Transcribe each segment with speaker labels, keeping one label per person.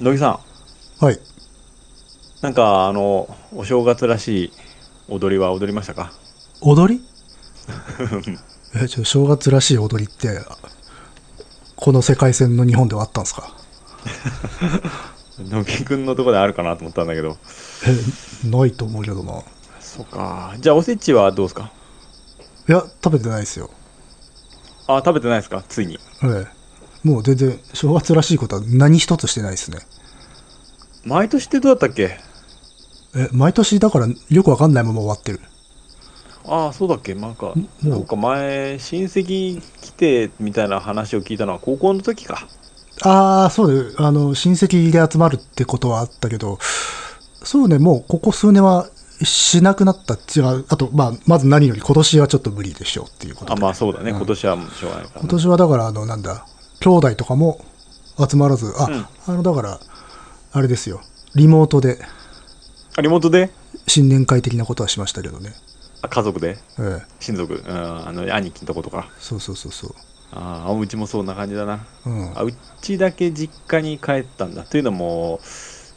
Speaker 1: 野木さん、
Speaker 2: はい。
Speaker 1: なんかあの、お正月らしい踊りは踊りましたか？
Speaker 2: 踊り？え、ちょ、正月らしい踊りって、この世界線の日本ではあったんですか？
Speaker 1: 野木くんのとこであるかなと思ったんだけど。
Speaker 2: え、ないと思うけどな。
Speaker 1: そっか。じゃあおせちはどうですか？
Speaker 2: いや、食べてないですよ。
Speaker 1: あ、食べてないですか？ついに。
Speaker 2: ええ。もう全然、正月らしいことは何一つしてないですね。
Speaker 1: 毎年ってどうだったっけ？
Speaker 2: え、毎年だからよくわかんないまま終わってる。
Speaker 1: ああ、そうだっけ？なんか、
Speaker 2: もう
Speaker 1: なんか前、親戚来てみたいな話を聞いたのは高校の時か。
Speaker 2: ああ、そうで、あの、親戚で集まるってことはあったけど、そうね、もうここ数年はしなくなった違う。あと、まあ、まず何より今年はちょっと無理でしょうっていうこと
Speaker 1: あ、
Speaker 2: で。
Speaker 1: まあそうだね。
Speaker 2: うん
Speaker 1: 今年はしょうがないから
Speaker 2: 今
Speaker 1: ね、
Speaker 2: 年はだから、あの、なんだ、兄弟とかも集まらず、あ、
Speaker 1: うん。
Speaker 2: あの、だから、あれですよ、リモートで。
Speaker 1: あ、リモートで？
Speaker 2: 新年会的なことはしましたけどね。
Speaker 1: あ家族で？
Speaker 2: ええ、
Speaker 1: 親族、うん、あの、兄貴のとことか？
Speaker 2: そうそうそうそう。
Speaker 1: ああ、うちもそんな感じだな。
Speaker 2: うん。
Speaker 1: あうちだけ実家に帰ったんだ。というのも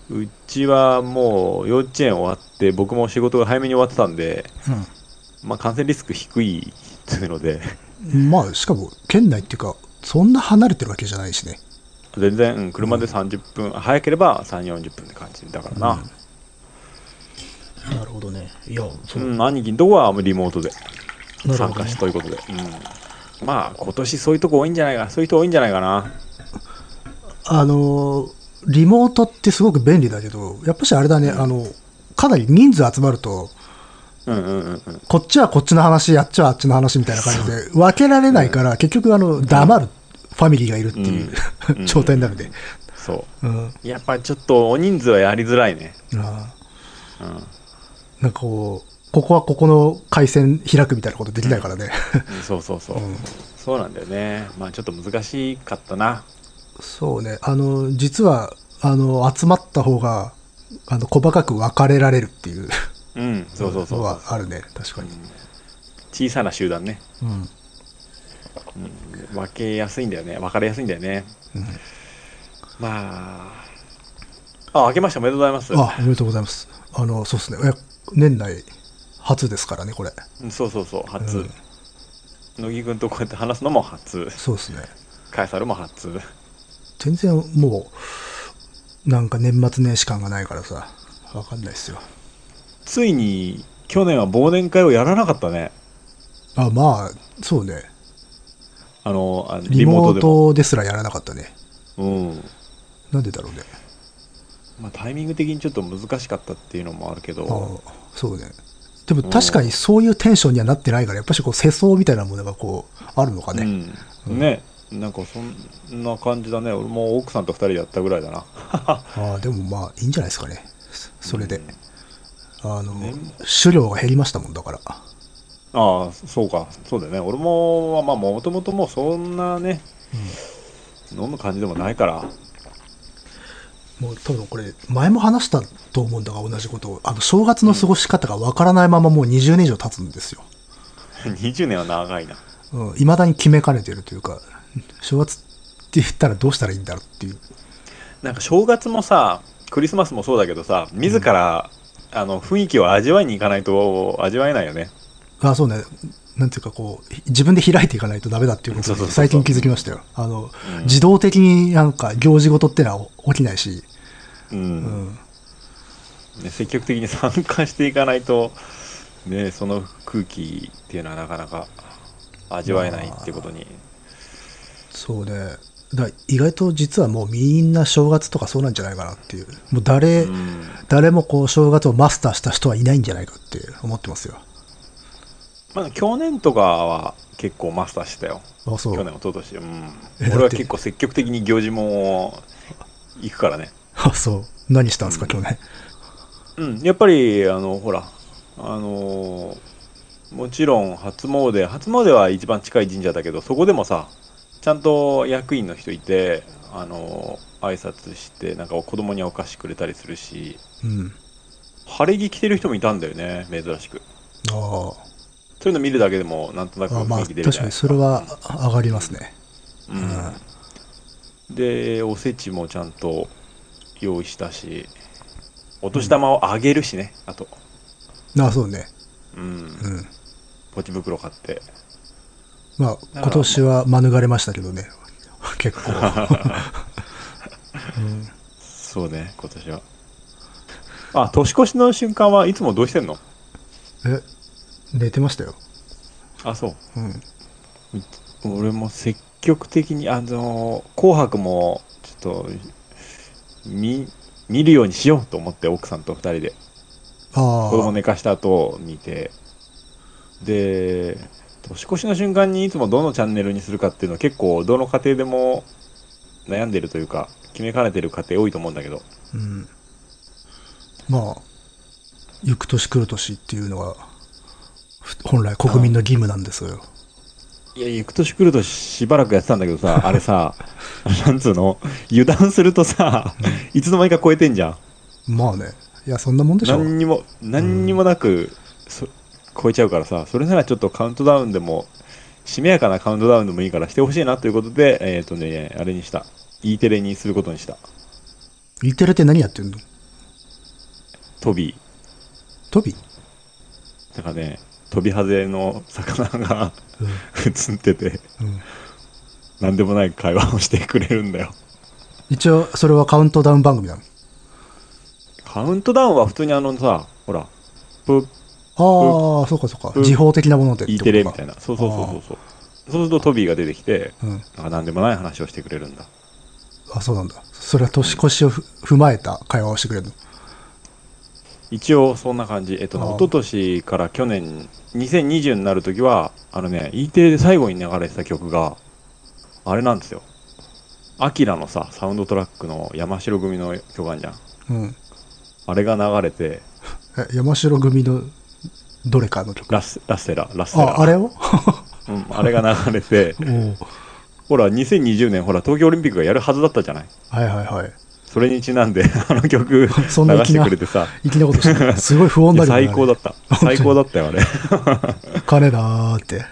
Speaker 1: うちはもう幼稚園終わって僕も仕事が早めに終わってたんで、まあ、感染リスク低いというので。
Speaker 2: うん、まあ、しかも、県内っていうか、そんな離れてるわけじゃないしね。
Speaker 1: 全然うん車で30分、早ければ3 4 0分って感じだから。な、
Speaker 2: なるほどね。いや、そ
Speaker 1: う。ん兄貴のとこはリモートで参加しということで、うん、まあ今年そういうとこ多いんじゃないかそういう人多いんじゃないかな。
Speaker 2: あのー、リモートってすごく便利だけど、やっぱしあれだね、あの、かなり人数集まると、
Speaker 1: うんうんうんうん
Speaker 2: こっちはこっちの話、あっちはあっちの話みたいな感じで、分けられないから、結局、あの、黙るファミリーがいるっていう、
Speaker 1: うん。
Speaker 2: 状態になるんで。
Speaker 1: そう。
Speaker 2: うん。
Speaker 1: やっぱりちょっと大人数はやりづらいね、
Speaker 2: あ
Speaker 1: うん、
Speaker 2: ーなんかこう、ここはここの回線開くみたいなことできないからね。
Speaker 1: うんそうそうそう、
Speaker 2: うん。
Speaker 1: そうなんだよね。まあちょっと難しかったな。
Speaker 2: そうね。あの、実は、あの、集まった方が、あの、細かく分かれられるっていう
Speaker 1: うんそうそうそう
Speaker 2: のはあるね。確かに。
Speaker 1: 小さな集団ね
Speaker 2: うん。
Speaker 1: 分けやすいんだよね分かりやすいんだよね
Speaker 2: うん
Speaker 1: まああ明けましておめでとうございます
Speaker 2: あ、おめでとうございます。あの、そうですね。え年内初ですからね、これ。
Speaker 1: うんそうそうそう初、
Speaker 2: うん
Speaker 1: 乃木君とこうやって話すのも初
Speaker 2: そうですね。
Speaker 1: カエサルも初
Speaker 2: 全然もう、なんか年末年始感がないからさ、わかんないですよ。
Speaker 1: ついに去年は忘年会をやらなかったね
Speaker 2: あ、まあ、そうね。
Speaker 1: あのあ
Speaker 2: リモー
Speaker 1: でも
Speaker 2: トですらやらなかったね。
Speaker 1: うん
Speaker 2: なんでだろうね。
Speaker 1: まあ、タイミング的にちょっと難しかったっていうのもあるけ
Speaker 2: あ
Speaker 1: ど
Speaker 2: あそうね。でも確かにそういうテンションにはなってないから、やっぱしこう世相みたいなものがこう、あるのかね。
Speaker 1: うん、ねなんかそんな感じだね俺も奥さんと二人でやったぐらいだな
Speaker 2: ああ、でもまあ、いいんじゃないですかね。それで。あの
Speaker 1: ね、
Speaker 2: 狩猟が減りましたもんだから。
Speaker 1: ああそうかそうだよね俺もまあもともともうそんなね、飲む感じでもないから
Speaker 2: もう多分これ、前も話したと思うんだが、同じことを。あの、正月の過ごし方がわからないままもう20年以上経つんですよ。
Speaker 1: 20年は長いな
Speaker 2: うん、未だに決めかねてるというか、正月って言ったらどうしたらいいんだろうっていう。
Speaker 1: なんか正月もさクリスマスもそうだけどさ自ら、あの雰囲気を味わいに行かないと味わえないよね
Speaker 2: あ、そうね。なんていうかこう、自分で開いていかないとダメだっていうこと最近気づきましたよ。あの、
Speaker 1: うん
Speaker 2: 自動的になんか行事事ってのは起きないし、
Speaker 1: うん、
Speaker 2: うん。
Speaker 1: ね積極的に参加していかないとねその空気っていうのはなかなか味わえないってことに
Speaker 2: そうね。だ意外と実はもうみんな正月とかそうなんじゃないかなっていう。もう誰、
Speaker 1: うん
Speaker 2: 誰もこう正月をマスターした人はいないんじゃないかって思ってますよ。
Speaker 1: まあ、去年とかは結構マスターしてたよ
Speaker 2: あ、そう。
Speaker 1: 去年一昨年うん俺は結構積極的に行事も行くからね
Speaker 2: あ、そう。何したんですか、去年。
Speaker 1: うんやっぱりあのほらあのもちろん初詣初詣は一番近い神社だけどそこでもさちゃんと役員の人いてあの挨拶してなんか子供にお菓子くれたりするし
Speaker 2: うん。
Speaker 1: 晴れ着着てる人もいたんだよね珍しく
Speaker 2: あ
Speaker 1: そういうの見るだけでもなんとなく
Speaker 2: あ。あまあ、
Speaker 1: 雰囲気出る
Speaker 2: 確かにそれは上がりますね。
Speaker 1: うんでおせちもちゃんと用意したしお年玉をあげるしね、あと
Speaker 2: ああ、そうね。
Speaker 1: うん
Speaker 2: うん。
Speaker 1: ポチ袋買って
Speaker 2: まあ、今年は免れましたけどね。結構。うん
Speaker 1: そうね今年はあ年越しの瞬間はいつもどうしてんの？
Speaker 2: え、寝てましたよ。
Speaker 1: あそう
Speaker 2: うん。
Speaker 1: 俺も積極的にあの「紅白」もちょっと見見るようにしようと思って奥さんと2人で
Speaker 2: ああ。
Speaker 1: 子供寝かした後見てで年越しの瞬間にいつもどのチャンネルにするかっていうのは結構どの家庭でも悩んでるというか決めかねてる家庭多いと思うんだけど
Speaker 2: うん。まあ、行く年来る年っていうのが、ふ本来国民の義務なんですよ。
Speaker 1: いや行く年来るとしばらくやってたんだけどさ あれさなんつうの？油断するとさいつの間にか超えてんじゃん
Speaker 2: まあね。いや、そんなもんでしょ。
Speaker 1: 何にも何にもなく、そ超えちゃうからさそれならちょっとカウントダウンでもしめやかなカウントダウンでもいいからしてほしいなということでえっ、とねあれにした E テレにすることにした
Speaker 2: E テレって何やってんの？
Speaker 1: トビ
Speaker 2: トビ
Speaker 1: ー？なんかね飛びハゼの魚が
Speaker 2: うん。
Speaker 1: 映ってて
Speaker 2: うん。
Speaker 1: 何でもない会話をしてくれるんだよ
Speaker 2: 一応、それはカウントダウン番組なの？
Speaker 1: カウントダウンは普通にあのさほらプッ
Speaker 2: ああ、そうかそうか。
Speaker 1: うん
Speaker 2: 時報的なものでって
Speaker 1: E。テレみたいなそうそうそうそうそうそうするとトビーが出てきて
Speaker 2: うん。
Speaker 1: なんか何でもない話をしてくれるんだ
Speaker 2: あ、そうなんだ。それは年越しをふ踏まえた会話をしてくれるの？
Speaker 1: 一応そんな感じえっと一昨年から去年2020になるときはあのね E テレで最後に流れてた曲があれなんですよアキラのさサウンドトラックの山城組の曲あんじゃん
Speaker 2: うん。
Speaker 1: あれが流れて
Speaker 2: え、山城組のどれかの曲。
Speaker 1: ラスラッセララッセラ。
Speaker 2: あ、あれを？
Speaker 1: うん、あれが流れて。ほら2020年ほら東京オリンピックがやるはずだったじゃない？
Speaker 2: はいはいはい。
Speaker 1: それにちなんで あの曲流
Speaker 2: そんな
Speaker 1: してくれてさ。
Speaker 2: 粋なことしてる。すごい不穏だけど、ね。
Speaker 1: 最高だった。最高だったよあれ。
Speaker 2: 金だーって。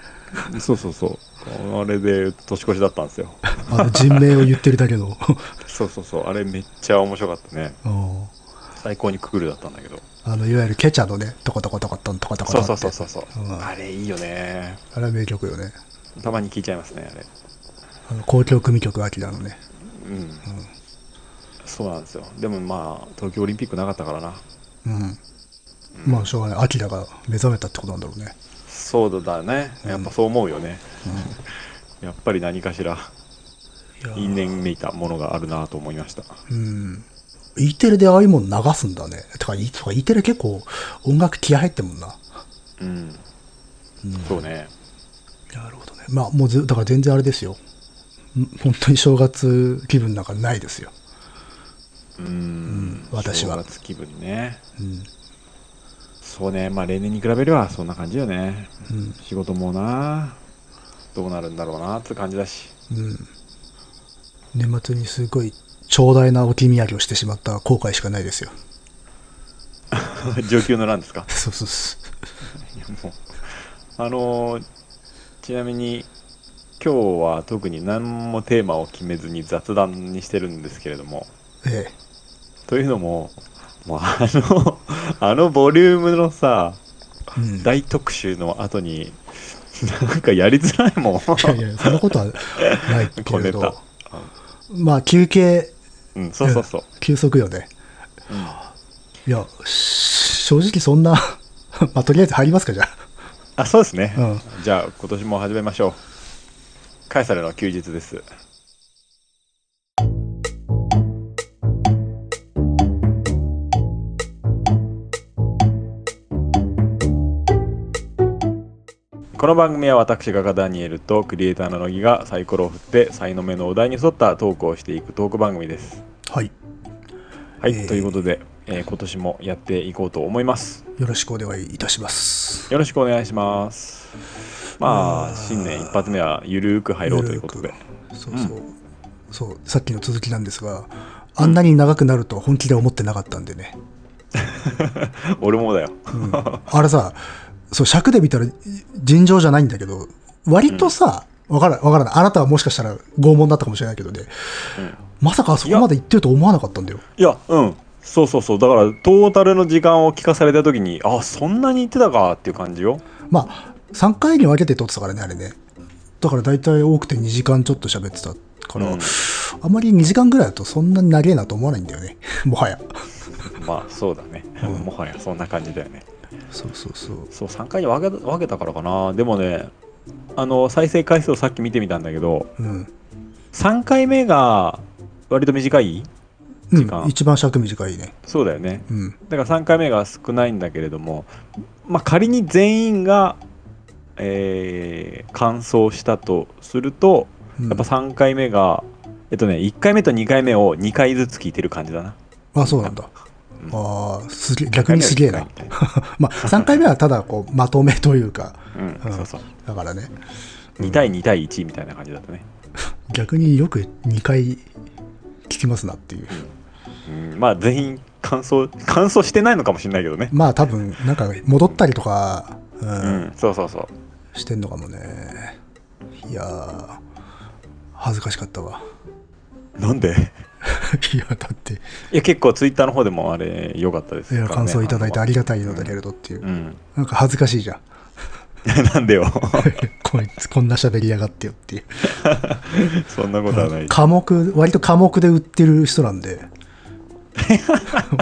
Speaker 1: そうそうそう。あれで年越しだったんですよ。
Speaker 2: あの人名を言ってるだけの。
Speaker 1: そうそうそう。あれめっちゃ面白かったね。
Speaker 2: うん。
Speaker 1: 最高にクールだったんだけど
Speaker 2: あの、いわゆるケチャのね、トコトコトコトントコトコトン。
Speaker 1: そうそうそうそう、
Speaker 2: う。ん。
Speaker 1: あれいいよね。
Speaker 2: あれは名曲よね。
Speaker 1: たまに聞いちゃいますねあれ。
Speaker 2: あの交響組曲アキラのね。
Speaker 1: うん、そうなんですよ。でもまあ東京オリンピックなかったからな。
Speaker 2: うん。まあ、しょうがない。アキラが目覚めたってことなんだろうね。
Speaker 1: そうだね。やっぱそう思うよね、やっぱり何かしら因縁めいたものがあるなと思いました。
Speaker 2: うん。E テレでああいうもん流すんだね。てか、E とか E テレ結構音楽気合入ってんもんな。
Speaker 1: うん、そうね
Speaker 2: なるほどね。まあ、もうず、だから全然あれですよ。ん本当に正月気分なんかないですよ。
Speaker 1: うん、
Speaker 2: 私は
Speaker 1: 正月気分ね
Speaker 2: うん。
Speaker 1: そうねまあ例年に比べればそんな感じよね
Speaker 2: うん。
Speaker 1: 仕事もなどうなるんだろうなって感じだし
Speaker 2: うん。年末にすごい長大な置き土産をしてしまった後悔しかないですよ。
Speaker 1: 上級の欄ですか？
Speaker 2: そうそうそ
Speaker 1: いやもうあのーちなみに今日は特に何もテーマを決めずに雑談にしてるんですけれども
Speaker 2: う。え
Speaker 1: というのももうあの あのボリュームのさ
Speaker 2: え。うん。い
Speaker 1: 大特集の後になんかやりづらいもん
Speaker 2: やいや、そんなことはないけれど。まあ、休憩、
Speaker 1: うんそうそうそう、
Speaker 2: 休息よね。いや、し正直そんな、まあ、とりあえず入りますか、じゃあ。
Speaker 1: あそうですね、
Speaker 2: うん。
Speaker 1: じゃあ今年も始めましょう。カエサルの休日ですこの番組は私画家ダニエルとクリエイターの乃木がサイコロを振って才の目のお題に沿ったトークをしていくトーク番組です。
Speaker 2: はい。
Speaker 1: はい、
Speaker 2: えー。
Speaker 1: ということで、えー今年もやっていこうと思います。
Speaker 2: よろしくお願いいたします。
Speaker 1: よろしくお願いします。まあ新年一発目はゆるーく入ろうということで。
Speaker 2: そうそう。そう、さっきの続きなんですが、あんなに長くなると本気で思ってなかったんでね。
Speaker 1: 俺もだよ。
Speaker 2: うん。あれさ、そう、尺で見たら尋常じゃないんだけど、割とさ、わからない、わからない。あなたはもしかしたら拷問だったかもしれないけどね。まさかあそこまで行ってると思わなかったんだよ。
Speaker 1: いやうんそうそうそうだからトータルの時間を聞かされた時にあそんなに言ってたかっていう感じよ
Speaker 2: まあ、3回に分けて撮ってたからね、あれね。だから大体多くて2時間ちょっと喋ってたから、
Speaker 1: うん
Speaker 2: あんまり2時間ぐらいだとそんなに長えなと思わないんだよね。もはや。
Speaker 1: まあそうだね、もはやそんな感じだよね
Speaker 2: そうそうそう。
Speaker 1: そう3回に分けた分けたからかなでもねあの再生回数をさっき見てみたんだけど
Speaker 2: うん。
Speaker 1: 3回目が割と短い時間
Speaker 2: うん、一番尺短いね。
Speaker 1: そうだよね
Speaker 2: うん。
Speaker 1: だから3回目が少ないんだけれどもまあ仮に全員がえー完走したとすると
Speaker 2: うん
Speaker 1: やっぱ3回目がえっとね1回目と2回目を2回ずつ聞いてる感じだな
Speaker 2: あ、そうなんだ。
Speaker 1: うん。
Speaker 2: ああ、すげえ、逆にすげえな。
Speaker 1: 3。回目は一回
Speaker 2: まあ、3回目はただこう、まとめというか、
Speaker 1: うんそうそう。
Speaker 2: だからね、
Speaker 1: 2対2対1みたいな感じだったね、
Speaker 2: 逆によく2回聞きますなっていう。
Speaker 1: うん、まあ全員完走完走してないのかもしれないけどね。
Speaker 2: まあ多分、なんか戻ったりとか、う、
Speaker 1: うんん。そうそうそう。
Speaker 2: してんのかもね。いやー、恥ずかしかったわ。
Speaker 1: なんで？
Speaker 2: いや、だって、
Speaker 1: いや結構ツイッターの方でもあれ良かったです
Speaker 2: いや
Speaker 1: からね。
Speaker 2: 感想いただいてあ
Speaker 1: り
Speaker 2: りがたいのだけれどっていう。
Speaker 1: うん。
Speaker 2: なんか恥ずかしいじゃん。
Speaker 1: なんでよ。
Speaker 2: こいつ、こんな喋りやがってよっていう。
Speaker 1: そんなことはない。
Speaker 2: 科目、割と科目で売ってる人なんで、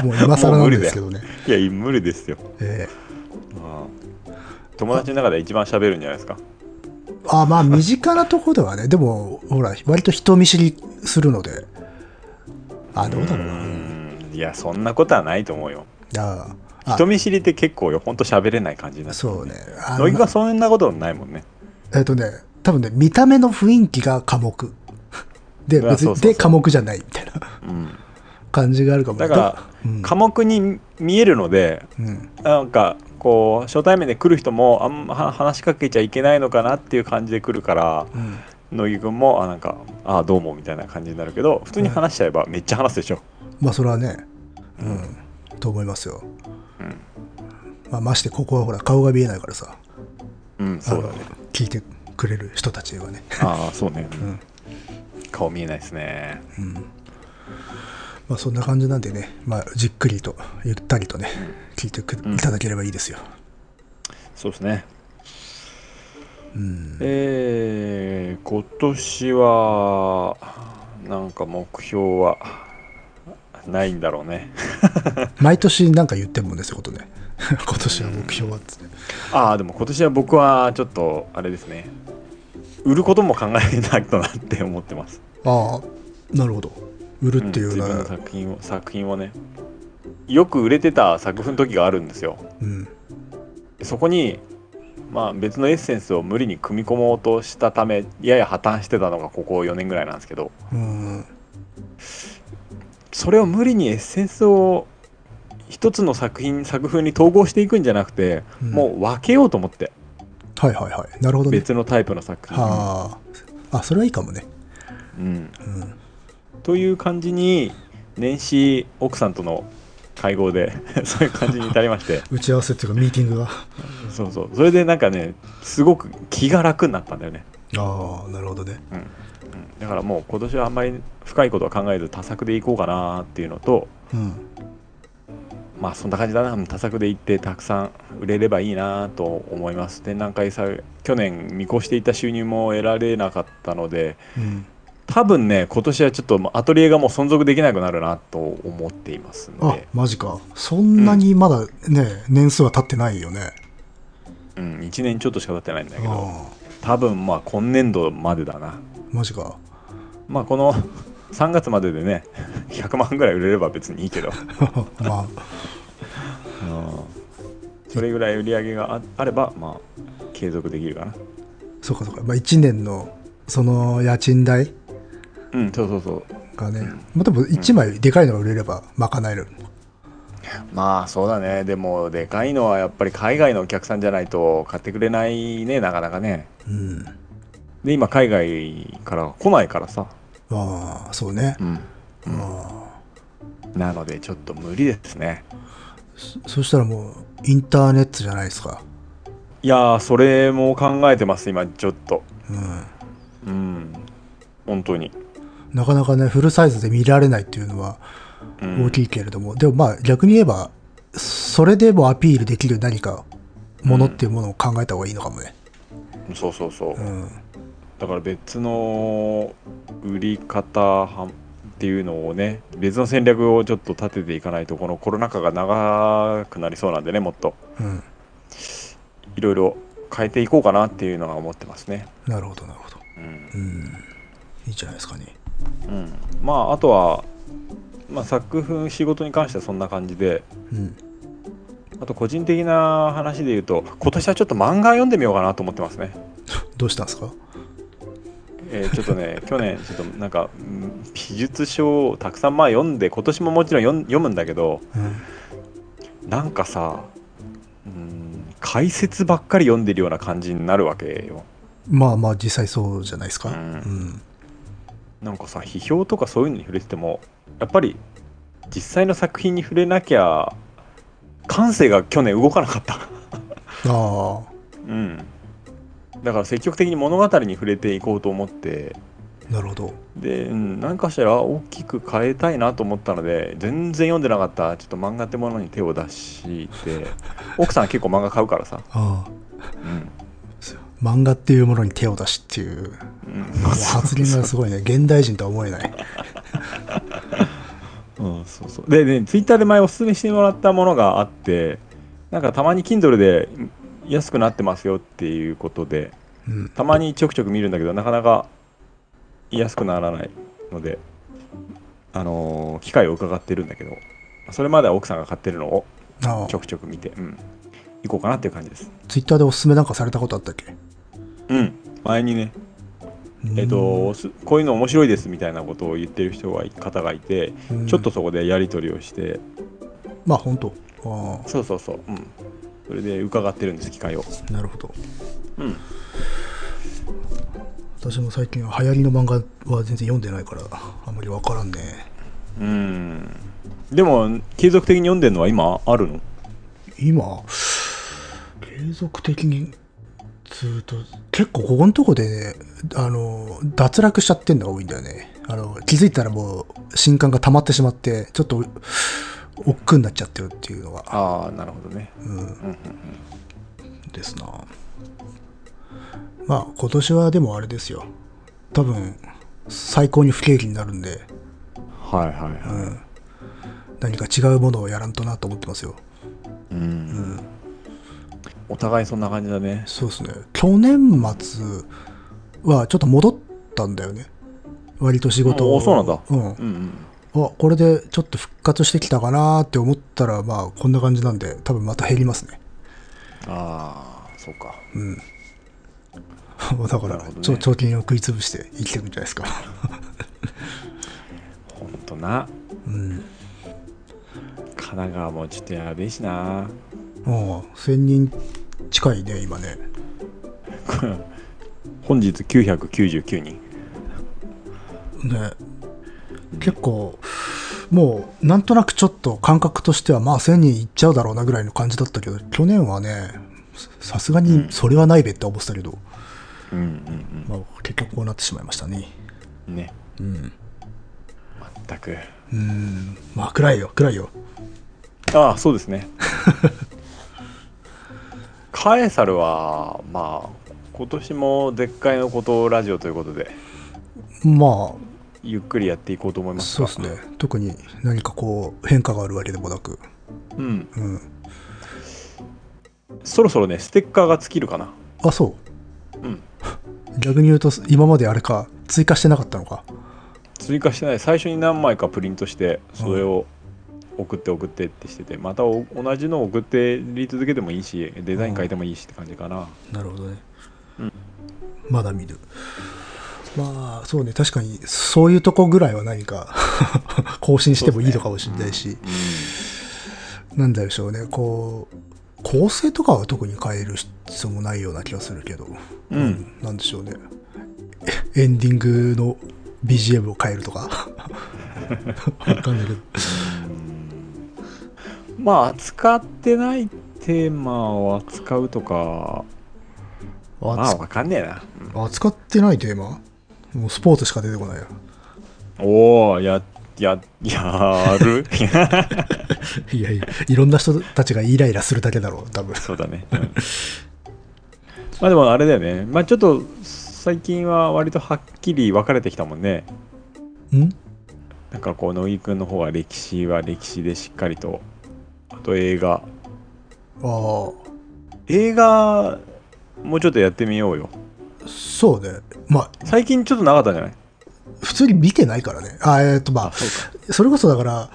Speaker 2: もう今更なんですけどね。
Speaker 1: いや無理ですよ。
Speaker 2: え
Speaker 1: うん。友達の中で一番喋るんじゃないですか？
Speaker 2: ーあまあ身近なとこではね、でも、ほら、割と人見知りするので、あ、どうだろうな。
Speaker 1: ん。いやそんなことはないと思うよ。
Speaker 2: ああ。
Speaker 1: 人見知りって結構よほんと喋れない感じになって。
Speaker 2: そうね。
Speaker 1: 乃木がそんなことないもんね。
Speaker 2: えっ、とね、多分ね、見た目の雰囲気が科目。で、別に、で、科目じゃないみたいな。
Speaker 1: うん。
Speaker 2: 感じがあるかも。
Speaker 1: だから
Speaker 2: うん。
Speaker 1: 科目に見えるので
Speaker 2: うん、
Speaker 1: なんかこう初対面で来る人もあんまは話しかけちゃいけないのかなっていう感じで来るから
Speaker 2: うん。
Speaker 1: 乃木くんもあなんかあどうもみたいな感じになるけど普通に話しちゃえばめっちゃ話すでしょ、
Speaker 2: まあ、それはね、うん、と思いますよ。
Speaker 1: うん。
Speaker 2: まあ、まして、ここはほら、顔が見えないからさ、
Speaker 1: うん、そうだね。
Speaker 2: あの聞いてくれる人たちはね。
Speaker 1: ああそうね、
Speaker 2: ん。
Speaker 1: 顔見えないですね。
Speaker 2: まあ、そんな感じなんでね、まあ、じっくりと、ゆったりとね、聞いてく
Speaker 1: うん
Speaker 2: いただければいいですよ。
Speaker 1: そうですね
Speaker 2: うん。
Speaker 1: えー、今年はなんか目標はないんだろうね
Speaker 2: 毎年なんか言ってるもんね、そういうことね。今年は目標はっつって。
Speaker 1: ああでも今年は僕はちょっとあれですね売ることも考えないとなって思ってます
Speaker 2: ああ、なるほど。売るっていうなら、
Speaker 1: 作品を作品をねよく売れてた作風の時があるんですよ
Speaker 2: うん。
Speaker 1: そこにまあ別のエッセンスを無理に組み込もうとしたためやや破綻してたのがここ4年ぐらいなんですけど
Speaker 2: うん。
Speaker 1: それを無理にエッセンスを一つの作品作風に統合していくんじゃなくて、
Speaker 2: うん
Speaker 1: もう分けようと思って
Speaker 2: はいはいはい。なるほどね。
Speaker 1: 別のタイプの作品
Speaker 2: あ。あ、それはいいかもね。
Speaker 1: うん、
Speaker 2: うん。
Speaker 1: という感じに年始奥さんとの会合で そういう感じに至りまして
Speaker 2: 打ち合わせっていうか、ミーティングが。
Speaker 1: そうそうそれでなんかねすごく気が楽になったんだよね、
Speaker 2: ああ、なるほどね。
Speaker 1: うんうん、だからもう今年はあんまり深いことは考えず多作でいこうかなっていうのと
Speaker 2: うん。
Speaker 1: まあそんな感じだなうん多作でいってたくさん売れればいいなと思います展覧会さ去年見越していた収入も得られなかったので
Speaker 2: うん。
Speaker 1: 多分ね今年はちょっとアトリエがもう存続できなくなるなと思っていますの
Speaker 2: あ
Speaker 1: で、
Speaker 2: マジか。そんなにまだね、年数は経ってないよね。
Speaker 1: うん、1年ちょっとしか経ってないんだけど。
Speaker 2: あ
Speaker 1: 多分まあ今年度までだな。
Speaker 2: あ、マジか。
Speaker 1: まあこの 3月まででね100万ぐらい売れれば別にいいけど。
Speaker 2: まあ、
Speaker 1: それぐらい売り上げがああればまあ継続できるかな。
Speaker 2: そうかそうか。まあ、1年の、その家賃代
Speaker 1: うん。そうそうそう。
Speaker 2: がね、まあ、でも1枚でかいのが売れれば賄える。
Speaker 1: まあそうだね。でもでかいのはやっぱり海外のお客さんじゃないと買ってくれないねなかなかね。
Speaker 2: うん。
Speaker 1: で今海外から来ないからさ。
Speaker 2: ああ、そうね。
Speaker 1: うん。
Speaker 2: あ。
Speaker 1: なのでちょっと無理ですね。
Speaker 2: あそそしたらもう、インターネットじゃないですか。
Speaker 1: いやーそれも考えてます今ちょっと。
Speaker 2: うん。
Speaker 1: うん。本当に、
Speaker 2: なかなかね、フルサイズで見られないっていうのは
Speaker 1: うん
Speaker 2: 大きいけれども、でもまあ逆に言えば、それでもアピールできる何かものっていうものを考えた方がいいのかもね。
Speaker 1: そうそうそう、
Speaker 2: うん。
Speaker 1: だから別の売り方はっていうのをね別の戦略をちょっと立てていかないとこのコロナ禍が長くなりそうなんでねもっと
Speaker 2: うん。
Speaker 1: いろいろ変えていこうかなっていうのは思ってますね
Speaker 2: なるほど、なるほど。
Speaker 1: うん
Speaker 2: うん。いいじゃないですかね。
Speaker 1: うん、まああとは、まあ、作風仕事に関してはそんな感じで
Speaker 2: うん。
Speaker 1: あと個人的な話で言うと今年はちょっと漫画読んでみようかなと思ってますね、
Speaker 2: どうしたんですか？
Speaker 1: えーちょっとね 去年ちょっとなんかうん美術書をたくさんまあ読んで今年ももちろん読ん読むんだけど
Speaker 2: うん。
Speaker 1: なんかさうん解説ばっかり読んでるような感じになるわけよ
Speaker 2: まあまあ実際そうじゃないですか。
Speaker 1: う
Speaker 2: うんん。
Speaker 1: なんかさ批評とかそういうのに触れててもやっぱり実際の作品に触れなきゃ感性が去年動かなかった
Speaker 2: ああ。
Speaker 1: うんだから積極的に物語に触れていこうと思って
Speaker 2: なるほど。
Speaker 1: で、うん、何かしら大きく変えたいなと思ったので全然読んでなかったちょっと漫画ってものに手を出して 奥さんは結構漫画買うからさ、
Speaker 2: ああ。
Speaker 1: うん
Speaker 2: 漫画っていうものに手を出しっていう
Speaker 1: うん
Speaker 2: もう発言がすごいね。現代人とは思えない。
Speaker 1: うん、そうそうでねツイッターで前おすすめしてもらったものがあってなんかたまに Kindle で安くなってますよっていうことで
Speaker 2: うん。
Speaker 1: たまにちょくちょく見るんだけどなかなか安くならないのであのー機会を伺ってるんだけどそれまでは奥さんが買ってるのをちょくちょく見て、うん、行こうかなっていう感じです
Speaker 2: ツイッターでおすすめなんかされたことあったっけ？
Speaker 1: うん。前にねえっと、すこういうの面白いですみたいなことを言ってる人が方がいて、
Speaker 2: うん。
Speaker 1: ちょっとそこでやり取りをして。
Speaker 2: まあ本当。あ
Speaker 1: そうそうそう、うん、それで伺ってるんです機会を。
Speaker 2: あなるほど。
Speaker 1: うん。
Speaker 2: 私も最近は流行りの漫画は全然読んでないからあんまり分からんね。
Speaker 1: うん。でも継続的に読んでるのは今あるの？
Speaker 2: 今？継続的にずっと結構ここのとこでねあの脱落しちゃってんのが多いんだよね。あの気づいたらもう新刊が溜まってしまってちょっと億劫になっちゃってるっていうのが、
Speaker 1: ああなるほどね。
Speaker 2: うん、
Speaker 1: うんうん
Speaker 2: ですな。まあ今年はでもあれですよ。多分最高に不景気になるんで、
Speaker 1: うんはいはいはい、
Speaker 2: うん、何か違うものをやらんとなと思ってますよ。
Speaker 1: うん。
Speaker 2: うん
Speaker 1: お互いそんな感じだね。
Speaker 2: そうですね。去年末はちょっと戻ったんだよね。割と仕事
Speaker 1: おそうなんだ。
Speaker 2: うん。
Speaker 1: うんうん。
Speaker 2: あこれでちょっと復活してきたかなって思ったらまあこんな感じなんで多分また減りますね。
Speaker 1: ああそうか。
Speaker 2: うん。だから、
Speaker 1: ね。
Speaker 2: ちょ貯金を食い潰して生きていくんじゃないですか。
Speaker 1: ほんとな。
Speaker 2: うん。
Speaker 1: 神奈川もちょっとやべえしな
Speaker 2: ああ1000人近いね今ね。
Speaker 1: 本日999人。
Speaker 2: ね。結構もうなんとなくちょっと感覚としてはまあ1000人いっちゃうだろうなぐらいの感じだったけど去年はねさすがにそれはないべって思ってたけど、
Speaker 1: うんうん
Speaker 2: まあ、結局こうなってしまいましたね。
Speaker 1: うんね。
Speaker 2: うん。
Speaker 1: 全く。
Speaker 2: うん。まあ暗いよ暗いよ。
Speaker 1: ああそうですね カエサルはまあ今年もでっかいのことラジオということで
Speaker 2: ま
Speaker 1: ゆっくりやっていこうと思い
Speaker 2: あ
Speaker 1: ますが。
Speaker 2: そうですね。特に何かこう変化があるわけでもなく。
Speaker 1: うん。
Speaker 2: うん。
Speaker 1: そろそろねステッカーが尽きるかな。
Speaker 2: あそう。
Speaker 1: うん。
Speaker 2: 逆に言うと今まであれか追加してなかったのか。
Speaker 1: 追加してない。最初に何枚かプリントしてそれを送って送ってってしててまたお同じのを送ってり続けてもいいしデザイン変えてもいいしって感じかな。
Speaker 2: なるほどね、
Speaker 1: うん。
Speaker 2: まだ見るまあそうね。確かにそういうとこぐらいは何か 更新してもいいのかもしれないし、なんだでしょうね。こう構成とかは特に変える必要もないような気がするけど、
Speaker 1: うん。
Speaker 2: なんでしょうね。えエンディングの BGM を変えるとか。わかんないけど
Speaker 1: まあ使ってないテーマを扱うとか。まあ
Speaker 2: あ
Speaker 1: わかんねえな、うん
Speaker 2: 扱ってないテーマ？もうスポーツしか出てこないよ。
Speaker 1: おおやややる？
Speaker 2: いやいや、いろんな人たちがイライラするだけだろう、多分。
Speaker 1: そうだね、うん。まあでもあれだよね。まあちょっと最近は割とはっきり分かれてきたもんね。
Speaker 2: ん？
Speaker 1: なんかこう乃木くんの方は歴史は歴史でしっかりとあと映画
Speaker 2: あ
Speaker 1: 映画もうちょっとやってみようよ
Speaker 2: あ、そうね。まあ、
Speaker 1: 最近ちょっとなかったんじゃない？
Speaker 2: 普通に見てないからね。あえっ、と、まあ、
Speaker 1: そ
Speaker 2: れこそだから、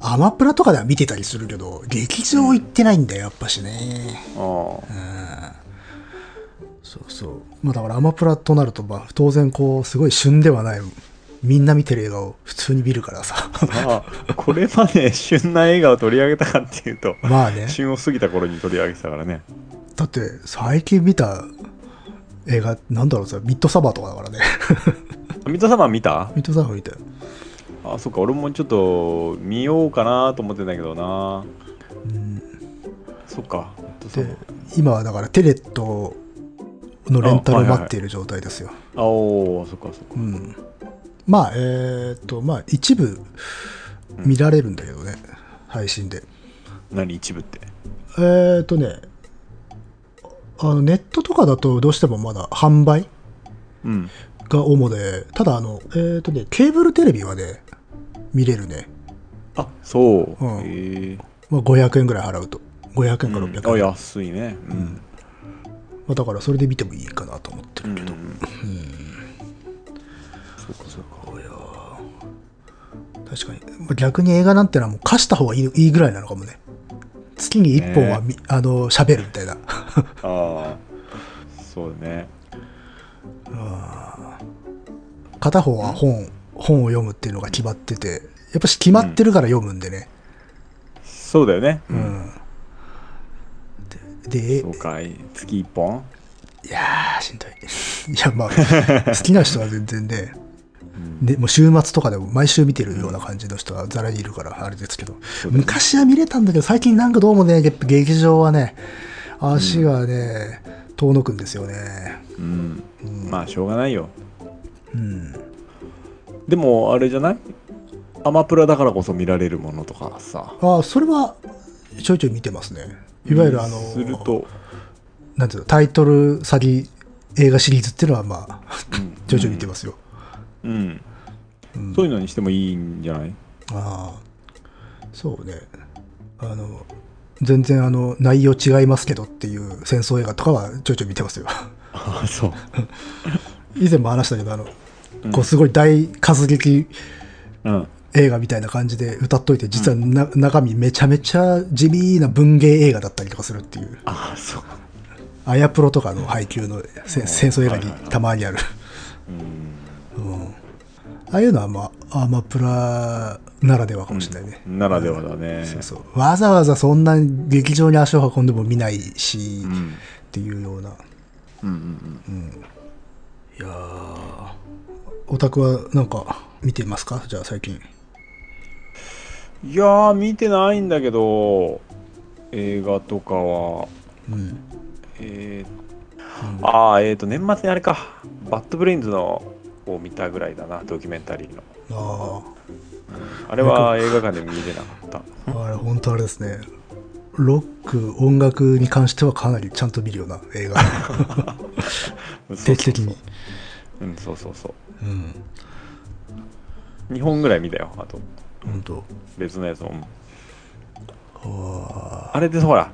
Speaker 2: アマプラとかでは見てたりするけど、劇場行ってないんだよ、やっぱしね。
Speaker 1: あ
Speaker 2: うん。そうそう。まあだからアマプラとなると、まあ当然こう、すごい旬ではない、みんな見てる映画を普通に見るからさ。
Speaker 1: ああこれまで旬な映画を取り上げたかっていうと
Speaker 2: まあね。
Speaker 1: 旬を過ぎた頃に取り上げてたからね
Speaker 2: だって最近見た映画、なんだろうさ、ミッドサマーとかだからね。
Speaker 1: ミッドサマー見た？
Speaker 2: ミッドサマー見たよ。
Speaker 1: あそっか俺もちょっと見ようかなと思ってんだけどな
Speaker 2: うん
Speaker 1: そっか
Speaker 2: で
Speaker 1: ー、
Speaker 2: 今はだからテレットのレンタルを待っている状態ですよ。
Speaker 1: あおーそっかそっか
Speaker 2: うん。まあ、えーっと、まあ一部見られるんだけどね、配信で。
Speaker 1: 何一部って？
Speaker 2: えーっとね、あのネットとかだとどうしてもまだ販売
Speaker 1: うん。
Speaker 2: が主で、ただあの、えーっとね、ケーブルテレビはね、見れるね。
Speaker 1: あそう、
Speaker 2: うん。まあ、500円ぐらい払うと。500円か
Speaker 1: うん。
Speaker 2: 600円。
Speaker 1: あ安いね。うん。
Speaker 2: まあ、だからそれで見てもいいかなと思ってるけど。
Speaker 1: うん。うん。そうかそうか
Speaker 2: 確かに。まあ逆に映画なんてのはもう貸した方がいいいいぐらいなのかもね。月に1本はみ、あの、喋るみたいな。
Speaker 1: ああそうだね
Speaker 2: 片方は本、本を読むっていうのが決まってて、やっぱし決まってるから読むんでね。
Speaker 1: そうだよね
Speaker 2: うん。で、で
Speaker 1: そうかい月一本？
Speaker 2: いやー、しんどい。いや、まあ、好きな人は全然ね、でもう週末とかでも毎週見てるような感じの人はざらにいるから、あれですけど、昔は見れたんだけど、最近なんかどうもね、やっぱ劇場はね、足がね、遠のくんですよね。
Speaker 1: うん。まあしょうがないよ。
Speaker 2: うん。
Speaker 1: でもあれじゃない？アマプラだからこそ見られるものとかさ。
Speaker 2: ああ、それはちょいちょい見てますね。いわゆるあの、
Speaker 1: すると、
Speaker 2: なんていうの、タイトル詐欺映画シリーズっていうのは、まあ、
Speaker 1: うん。
Speaker 2: ちょいちょい見てますよ。
Speaker 1: うん。
Speaker 2: うん
Speaker 1: そういうのにしてもいいんじゃない？
Speaker 2: ああ、そうね。あの、全然あの、内容違いますけどっていう戦争映画とかはちょいちょい見てますよ。
Speaker 1: ああそう。
Speaker 2: 以前も話したけど、あの、
Speaker 1: うん
Speaker 2: こうすごい大活劇
Speaker 1: うん
Speaker 2: 映画みたいな感じで歌っといて、実はな、中身めちゃめちゃ地味な文芸映画だったりとかするっていう、
Speaker 1: ああそう。
Speaker 2: アヤプロとかの配給のせ戦争映画にたまにある。
Speaker 1: うん
Speaker 2: うん。ああいうのは、まあ、アマプラならではかもしれないね。
Speaker 1: ならではだね。
Speaker 2: そうそう。わざわざそんな劇場に足を運んでも見ないし、っ
Speaker 1: うん
Speaker 2: ていうような。
Speaker 1: うん。うん
Speaker 2: いやー。オタクはなんか見てますか？じゃあ最近。
Speaker 1: うんいやー見てないんだけど映画とかは。
Speaker 2: うん。
Speaker 1: えーああえっ、と年末にあれか。 Bad Brains のを見たぐらいだなドキュメンタリーの
Speaker 2: あ
Speaker 1: あれは映画館で見れなかった
Speaker 2: あ、あれ本当あれですね。ロック、音楽に関してはかなりちゃんと見るような映画。定期的に。
Speaker 1: うんそうそうそう
Speaker 2: うん。
Speaker 1: 2本ぐらい見たよあと
Speaker 2: 本当。
Speaker 1: 別のやつも
Speaker 2: あ
Speaker 1: れでほら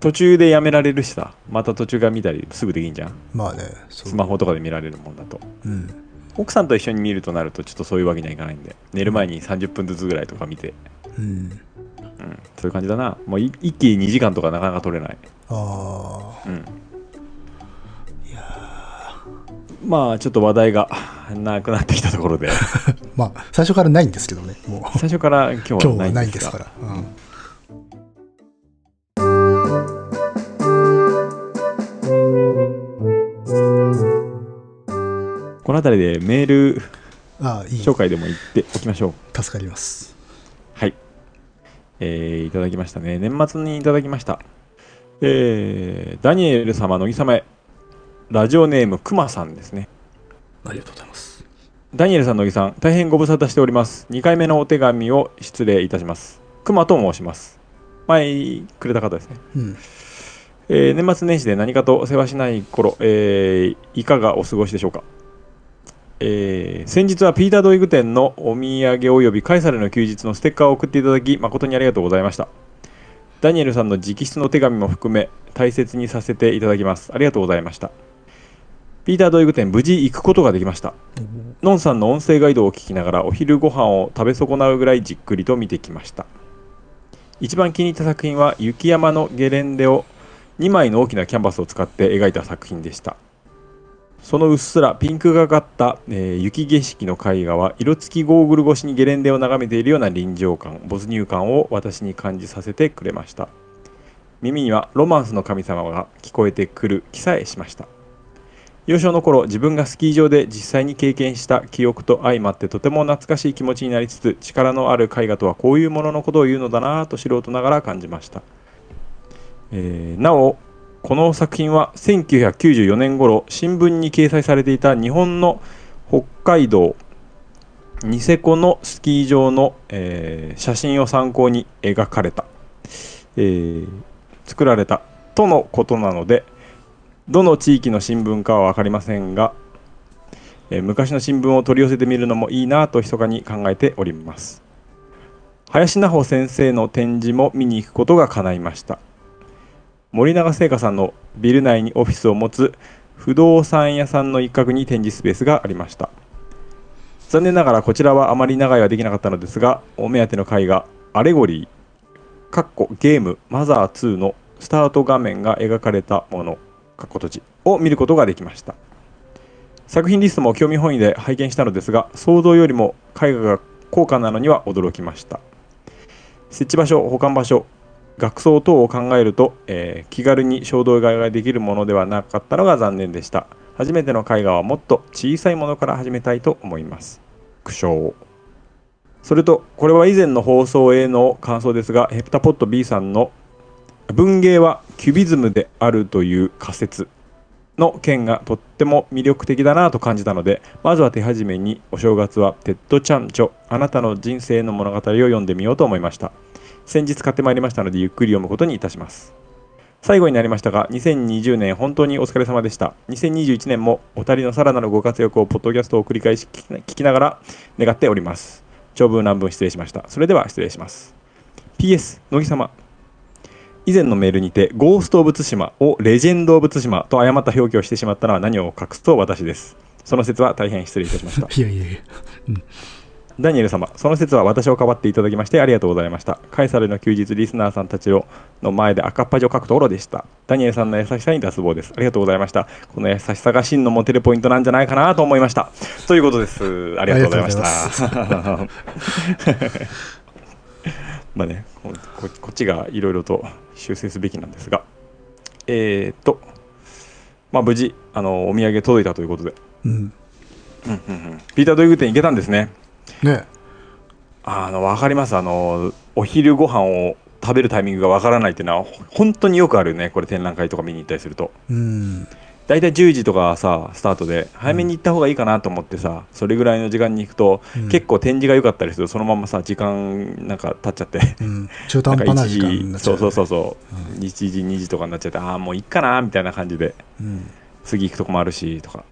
Speaker 1: 途中でやめられるしさまた途中から見たりすぐできんじゃん
Speaker 2: ーまあね。
Speaker 1: スマホとかで見られるもんだと
Speaker 2: うん。
Speaker 1: 奥さんと一緒に見るとなるとちょっとそういうわけにはいかないんで寝る前に30分ずつぐらいとか見て、
Speaker 2: うん。
Speaker 1: うん、そういう感じだなもうい一気に2時間とかなかなか取れない
Speaker 2: あ
Speaker 1: うんまあちょっと話題がなくなってきたところで
Speaker 2: あ。まあ、最初からないんですけどね、もう。
Speaker 1: 最初から今日はな
Speaker 2: いんですすから。うん。
Speaker 1: この辺りでメール
Speaker 2: ああ、いい。
Speaker 1: 紹介でも言っておきましょう
Speaker 2: 助かります。
Speaker 1: はい。えーいただきましたね。年末にいただきました。えーダニエル様、乃木様へ。ラジオネーム、くまさんですね。
Speaker 2: ありがとうございます
Speaker 1: ダニエルさん、乃木さん、大変ご無沙汰しております。2回目のお手紙を失礼いたします。熊と申します。前くれた方ですね。
Speaker 2: うん
Speaker 1: えー年末年始で何かと世話しない頃、えーいかがお過ごしでしょうか、えー先日はピータードイグ店のお土産及びカエサルの休日のステッカーを送っていただき誠にありがとうございました。ダニエルさんの直筆の手紙も含め大切にさせていただきます。ありがとうございました。ピータードイグ店無事行くことができました。ノンさんの音声ガイドを聞きながらお昼ご飯を食べ損なうぐらいじっくりと見てきました。一番気に入った作品は雪山のゲレンデを2枚の大きなキャンバスを使って描いた作品でした。そのうっすらピンクがかった、えー雪景色の絵画は色付きゴーグル越しにゲレンデを眺めているような臨場感没入感を私に感じさせてくれました。耳にはロマンスの神様が聞こえてくる気さえしました。幼少の頃自分がスキー場で実際に経験した記憶と相まってとても懐かしい気持ちになりつつ力のある絵画とはこういうもののことを言うのだなぁと素人ながら感じました。えーなおこの作品は1994年頃新聞に掲載されていた日本の北海道ニセコのスキー場の、えー写真を参考に描かれた、えー作られた。とのことなのでどの地域の新聞かは分かりませんが、えー昔の新聞を取り寄せてみるのもいいなと密かに考えております。林奈穂先生の展示も見に行くことが叶いました。森永製菓さんのビル内にオフィスを持つ不動産屋さんの一角に展示スペースがありました。残念ながらこちらはあまり長居はできなかったのですがお目当ての絵画アレゴリーかっこゲームマザー2のスタート画面が描かれたものかっこ閉じを見ることができました。作品リストも興味本位で拝見したのですが想像よりも絵画が高価なのには驚きました。設置場所保管場所額装等を考えると、えー気軽に衝動買いができるものではなかったのが残念でした。初めての絵画はもっと小さいものから始めたいと思います。苦笑。それとこれは以前の放送への感想ですがヘプタポット B さんの文芸はキュビズムであるという仮説。の件がとっても魅力的だなと感じたのでまずは手始めにお正月はテッド・チャン著あなたの人生の物語を読んでみようと思いました。先日買ってまいりましたのでゆっくり読むことにいたします。最後になりましたが2020年本当にお疲れ様でした。2021年もお二人のさらなるご活躍をポッドキャストを繰り返し聞きながら願っております。長文乱文失礼しました。それでは失礼します。PS 乃木様。以前のメールにてゴースト・オブ・ツシマをレジェンド・オブ・ツシマと誤った表記をしてしまったのは何を隠すと私です。その説は大変失礼いたしました。
Speaker 2: いやいやいや。うん。
Speaker 1: ダニエル様、その説は私をかばっていただきましてありがとうございました。カエサルの休日リスナーさんたちをの前で赤っ端を書くところでした。ダニエルさんの優しさに脱帽です。ありがとうございました。この優しさが真のモテるポイントなんじゃないかなと思いました。ということです。ありがとうございました。まあねここ、こっちがいろいろと修正すべきなんですが、えー、っと、まあ、無事あのお土産届いたということで、
Speaker 2: うん
Speaker 1: うんうんうん、ピーター・ドイグ店行けたんですね。
Speaker 2: ね。
Speaker 1: あの分かります。あのお昼ご飯を食べるタイミングが分からないっていうのはほ本当によくあるよねこれ展覧会とか見に行ったりすると。
Speaker 2: うん。
Speaker 1: 大体10時とかさスタートで早めに行った方がいいかなと思ってさ、それぐらいの時間に行くと、
Speaker 2: うん。
Speaker 1: 結構展示が良かったりするとそのままさ時間なんか経っちゃって。
Speaker 2: うん。中途
Speaker 1: なんか1
Speaker 2: 半端な時間になっちゃ
Speaker 1: 時そうそうそうそう、1時2時とかになっちゃってああもういっかなみたいな感じで
Speaker 2: うん。
Speaker 1: 次行くとこもあるしとか。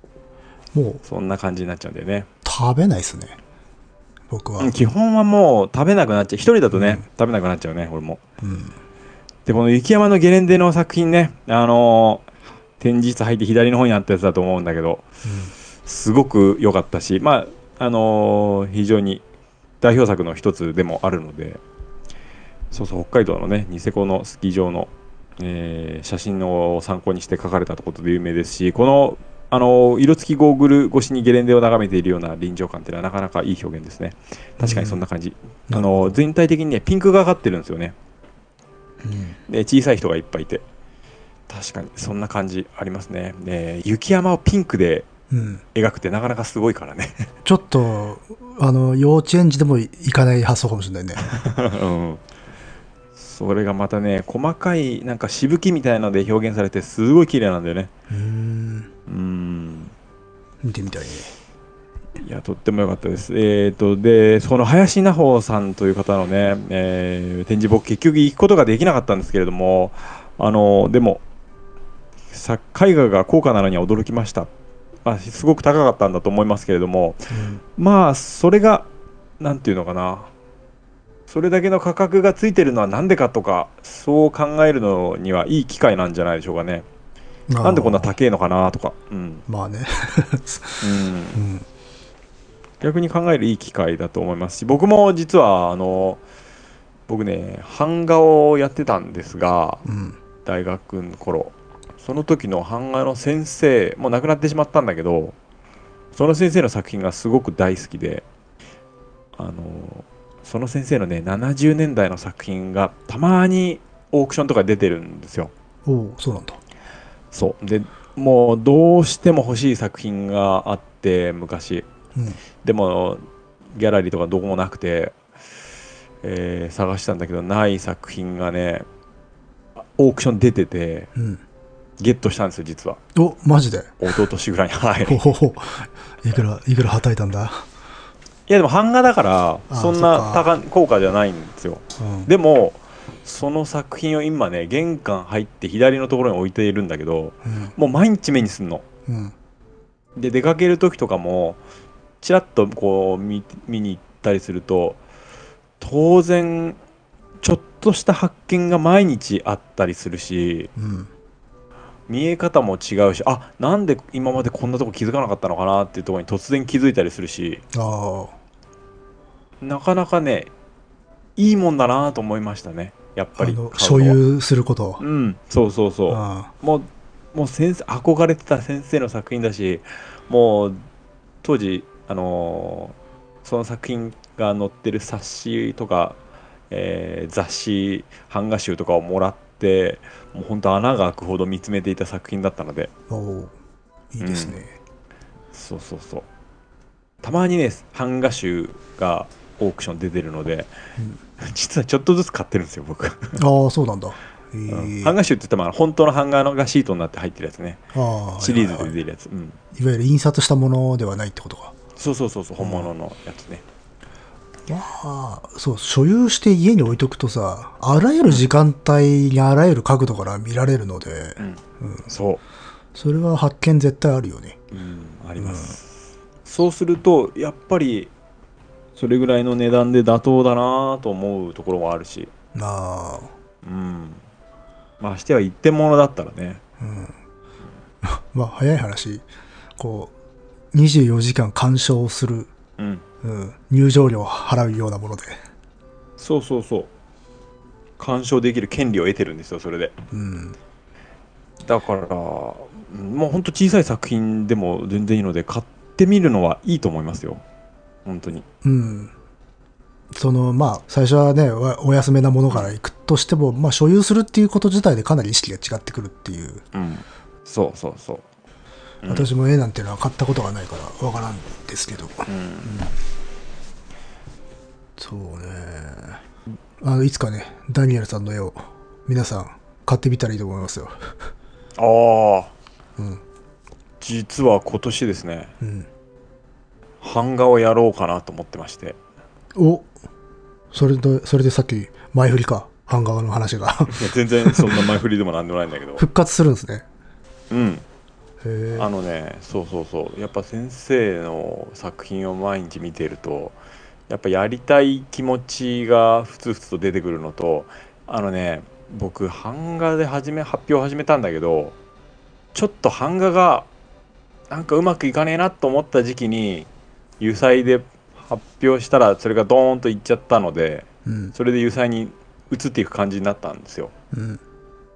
Speaker 2: もう。
Speaker 1: そんな感じになっちゃうんだよね。
Speaker 2: 食べないですね僕は。
Speaker 1: うん基本はもう食べなくなっちゃう。一人だとね、食べなくなっちゃうね俺も。
Speaker 2: うん。
Speaker 1: でこの雪山のゲレンデの作品ねあのー展示室入って左の方にあったやつだと思うんだけどすごく良かったしまああのー非常に代表作の一つでもあるのでそうそう北海道のねニセコのスキー場の、えー写真を参考にして描かれたことで有名ですしこのあのー色付きゴーグル越しにゲレンデを眺めているような臨場感っていうのはなかなかいい表現ですね。確かにそんな感じ、
Speaker 2: うん。
Speaker 1: あのー全体的にねピンクがかってるんですよね。
Speaker 2: うん。
Speaker 1: で小さい人がいっぱいいて。確かにそんな感じありますね。で雪山をピンクで
Speaker 2: うん。
Speaker 1: 描くってなかなかすごいからね。
Speaker 2: ちょっとあの幼稚園児でも行かない発想かもしれないね。
Speaker 1: うん。それがまたね細かいなんかしぶきみたいので表現されてすごい綺麗なんだよね
Speaker 2: 見てみたいね。
Speaker 1: いやとっても良かったです。えー、とでその林奈穂さんという方のね、えー展示僕結局行くことができなかったんですけれどもあのでもさ絵画が高価なのには驚きました、まあ、すごく高かったんだと思いますけれどもまあそれがなんていうのかな。それだけの価格がついてるのはなんでかとかそう考えるのにはいい機会なんじゃないでしょうかねなんでこんな高えのかなとか、うん
Speaker 2: まあね。
Speaker 1: うん
Speaker 2: うん。
Speaker 1: 逆に考えるいい機会だと思いますし僕も実はあの僕ね版画をやってたんですが
Speaker 2: うん。
Speaker 1: 大学の頃その時の版画の先生もう亡くなってしまったんだけどその先生の作品がすごく大好きであのその先生のね70年代の作品がたまにオークションとか出てるんですよ
Speaker 2: おおそうなんだ。
Speaker 1: そうでもうどうしても欲しい作品があって昔
Speaker 2: うん。
Speaker 1: でもギャラリーとかどこもなくて、えー探したんだけどない作品がねオークション出てて
Speaker 2: うん。
Speaker 1: ゲットしたんですよ実は
Speaker 2: おマジで？
Speaker 1: 一昨年ぐらいに はい。
Speaker 2: いくら、いくらはたいたんだ？
Speaker 1: いやでも版画だから
Speaker 2: あ
Speaker 1: そんな高高価じゃないんですよ
Speaker 2: うん。
Speaker 1: でもその作品を今ね玄関入って左のところに置いているんだけど
Speaker 2: うん。
Speaker 1: もう毎日目にすんの
Speaker 2: うん。
Speaker 1: で出かける時とかもちらっとこう見見に行ったりすると当然ちょっとした発見が毎日あったりするし
Speaker 2: うん。
Speaker 1: 見え方も違うしあなんで今までこんなとこ気づかなかったのかなっていうところに突然気づいたりするし。なかなかねいいもんだなと思いましたねやっぱり
Speaker 2: 所有すること。
Speaker 1: うんそうそうそう
Speaker 2: あ
Speaker 1: もうもう先生憧れてた先生の作品だしもう当時あのーその作品が載ってる冊子とか、えー雑誌版画集とかをもらってもう本当穴が開くほど見つめていた作品だったので
Speaker 2: あ。おおいいですね。
Speaker 1: そうそうそうたまにね版画集がオークション出てるので、実はちょっとずつ買ってるんですよ僕、
Speaker 2: ああ、そうなんだ。え。
Speaker 1: うん
Speaker 2: え
Speaker 1: 版画集って言っても本当の版画のがシートになって入ってるやつね。シリーズ
Speaker 2: はいはい
Speaker 1: で出てるやつ、うん。
Speaker 2: いわゆる印刷したものではないってことか。
Speaker 1: そうそうそうそう本物のやつね、
Speaker 2: まあ、そう、所有して家に置いとくとさ、あらゆる時間帯にあらゆる角度から見られるので、
Speaker 1: うん。そ
Speaker 2: それは発見絶対あるよね。
Speaker 1: う、うん、あります、そうするとやっぱりそれぐらいの値段で妥当だなと思うところもあるし。
Speaker 2: なあ、
Speaker 1: うん。ましては一点物だったらね。
Speaker 2: まあ、早い話、こう、24時間鑑賞する、
Speaker 1: うん。
Speaker 2: うん、入場料を払うようなもので、
Speaker 1: そうそうそう。鑑賞できる権利を得てるんですよそれで。
Speaker 2: うん、
Speaker 1: だからうんもうほんと小さい作品でも全然いいので買ってみるのはいいと思いますよ本当に
Speaker 2: うん。その、まあ、最初はね、おお安めなものから行くとしても、まあ、所有するっていうこと自体でかなり意識が違ってくるっていう。
Speaker 1: うんそうそうそううん
Speaker 2: 私も絵なんていうのは買ったことがないからわからんですけど。
Speaker 1: うん
Speaker 2: そうね。あの、いつかね、ダニエルさんの絵を皆さん買ってみたらいいと思いますよ。
Speaker 1: ああ
Speaker 2: うん。
Speaker 1: 実は今年ですね
Speaker 2: うん。
Speaker 1: 版画をやろうかなと思ってまして
Speaker 2: おそれで、それでさっき前振りか。版画の話が
Speaker 1: いや全然そんな前振りでもなんでもないんだけど
Speaker 2: 復活するんですね。
Speaker 1: うん。あのねそうそうそうやっぱ先生の作品を毎日見ているとやっぱやりたい気持ちがふつふつと出てくるのとあのね僕版画で始め発表を始めたんだけどちょっと版画がなんかうまくいかねえなと思った時期に油彩で発表したらそれがドーンといっちゃったので
Speaker 2: うん。
Speaker 1: それで油彩に移っていく感じになったんですよ。
Speaker 2: うん。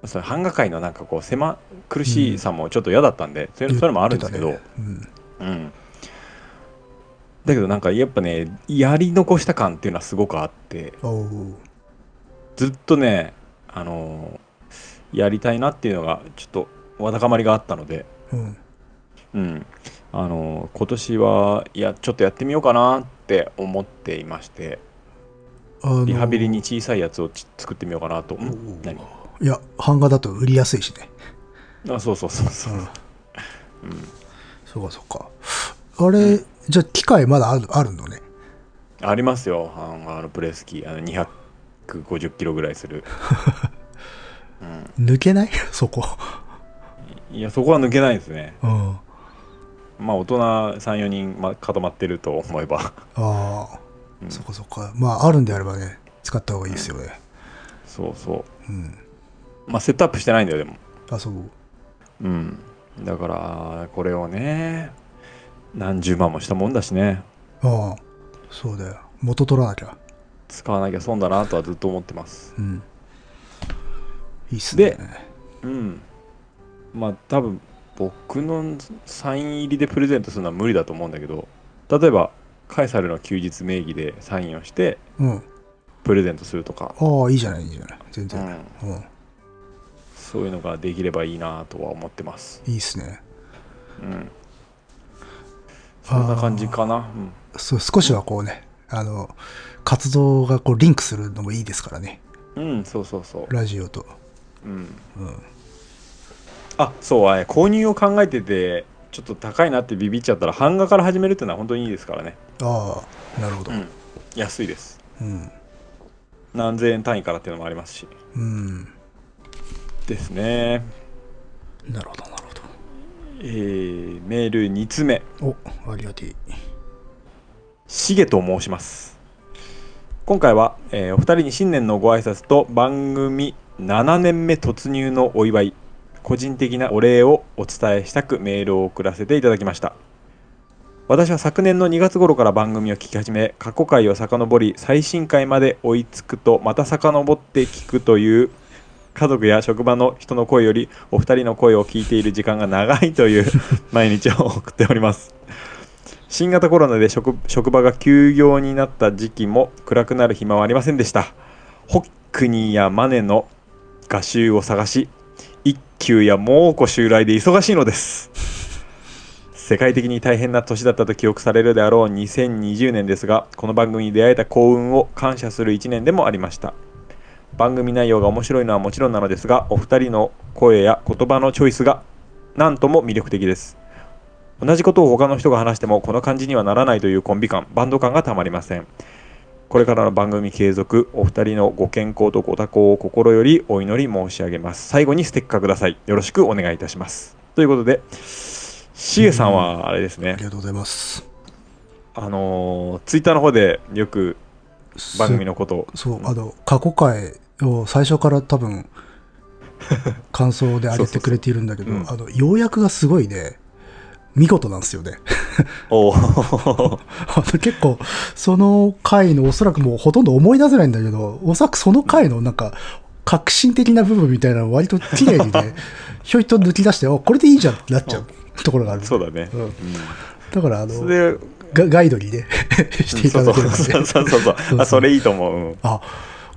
Speaker 1: それ版画界のなんかこう狭苦しさもちょっと嫌だったんで、それそれもあるんですけど、
Speaker 2: ね
Speaker 1: うん、だけどなんかやっぱねやり残した感っていうのはすごくあってずっとねあのーやりたいなっていうのがちょっとわだかまりがあったので、
Speaker 2: うん。
Speaker 1: うんあのー今年はいやちょっとやってみようかなって思っていましてリハビリに小さいやつをち作ってみようかなと、ん何？
Speaker 2: いや、版画だと売りやすいしね。
Speaker 1: あそうそうそうそう、
Speaker 2: うん。そうかそうか。あれ、じゃあ機械まだあるあるのね？
Speaker 1: ありますよ。あのあのプレス機あの250キロぐらいする、
Speaker 2: 抜けない？そこ。
Speaker 1: うん、いやそこは抜けないですね。
Speaker 2: うん。あ
Speaker 1: まあ大人34人、ま、固まってると思えば
Speaker 2: あ、
Speaker 1: うん
Speaker 2: そっかそっか。まあ、あるんであればね、使った方がいいですよね。
Speaker 1: そうそう
Speaker 2: うん。
Speaker 1: まあセットアップしてないんだよでも
Speaker 2: あ、そう。
Speaker 1: うんだからこれをね何十万もしたもんだしね
Speaker 2: ああ、そうだよ。元取らなきゃ。
Speaker 1: 使わなきゃ損だなとはずっと思ってます
Speaker 2: うん。いいっすね。
Speaker 1: でうんまあ多分僕のサイン入りでプレゼントするのは無理だと思うんだけど例えばカエサルの休日名義でサインをして
Speaker 2: うん。
Speaker 1: プレゼントするとか、
Speaker 2: ああ、いいじゃない、いいじゃない。全
Speaker 1: う
Speaker 2: 然。
Speaker 1: ん、
Speaker 2: うん。
Speaker 1: そういうのができればいいなとは思ってます
Speaker 2: いいっすね。
Speaker 1: うんそんな感じかな、うん、
Speaker 2: そう、少しはこうね、あの、活動がこうリンクするのもいいですからね。
Speaker 1: うん、そうそうそう。
Speaker 2: ラジオと。
Speaker 1: うん。
Speaker 2: うん。
Speaker 1: あ、そう、あれ購入を考えてて、ちょっと高いなってビビっちゃったら、版画から始めるっていうのは本当にいいですからね。
Speaker 2: ああ、なるほど。
Speaker 1: うん。安いです。
Speaker 2: うん。
Speaker 1: 何千円単位からっていうのもありますし。
Speaker 2: うん。
Speaker 1: ですね。
Speaker 2: なるほど、なるほど。
Speaker 1: えー、メール2つ目。
Speaker 2: お、ありがてい。
Speaker 1: しげと申します。今回は、えーお二人に新年のご挨拶と番組7年目突入のお祝い、個人的なお礼をお伝えしたくメールを送らせていただきました。私は昨年の2月頃から番組を聞き始め、過去回を遡り、最新回まで追いつくと、また遡って聞くという、家族や職場の人の声よりお二人の声を聞いている時間が長いという 毎日を送っております。新型コロナで職職場が休業になった時期も暗くなる暇はありませんでした。ホックニーやマネの画集を探し、一休や猛虎襲来で忙しいのです。世界的に大変な年だったと記憶されるであろう2020年ですが、この番組に出会えた幸運を感謝する1年でもありました。番組内容が面白いのはもちろんなのですが、お二人の声や言葉のチョイスが何とも魅力的です。同じことを他の人が話してもこの感じにはならないというコンビ感、バンド感がたまりません。これからの番組継続、お二人のご健康とご多幸を心よりお祈り申し上げます。最後にステッカーください。よろしくお願いいたします。ということで、しげさんはあれですね
Speaker 2: あり、がとうございます。
Speaker 1: あのーツイッターの方でよく番組のことを、
Speaker 2: そう、あの、過去回を最初から多分、感想で上げてくれているんだけど、あの、要約がすごいね、見事なんですよね。
Speaker 1: お
Speaker 2: 結構、その回のおそらくもうほとんど思い出せないんだけど、おそらくその回のなんか、革新的な部分みたいなのを割と綺麗にね、ひょいと抜き出して、あ、これでいいじゃんってなっちゃうところがある。
Speaker 1: そうだね。
Speaker 2: うん。
Speaker 1: うん。
Speaker 2: だから、あの、ガガイドにね、していただけるので、
Speaker 1: そうそう。そうあそれいいと思う、うん。
Speaker 2: あ、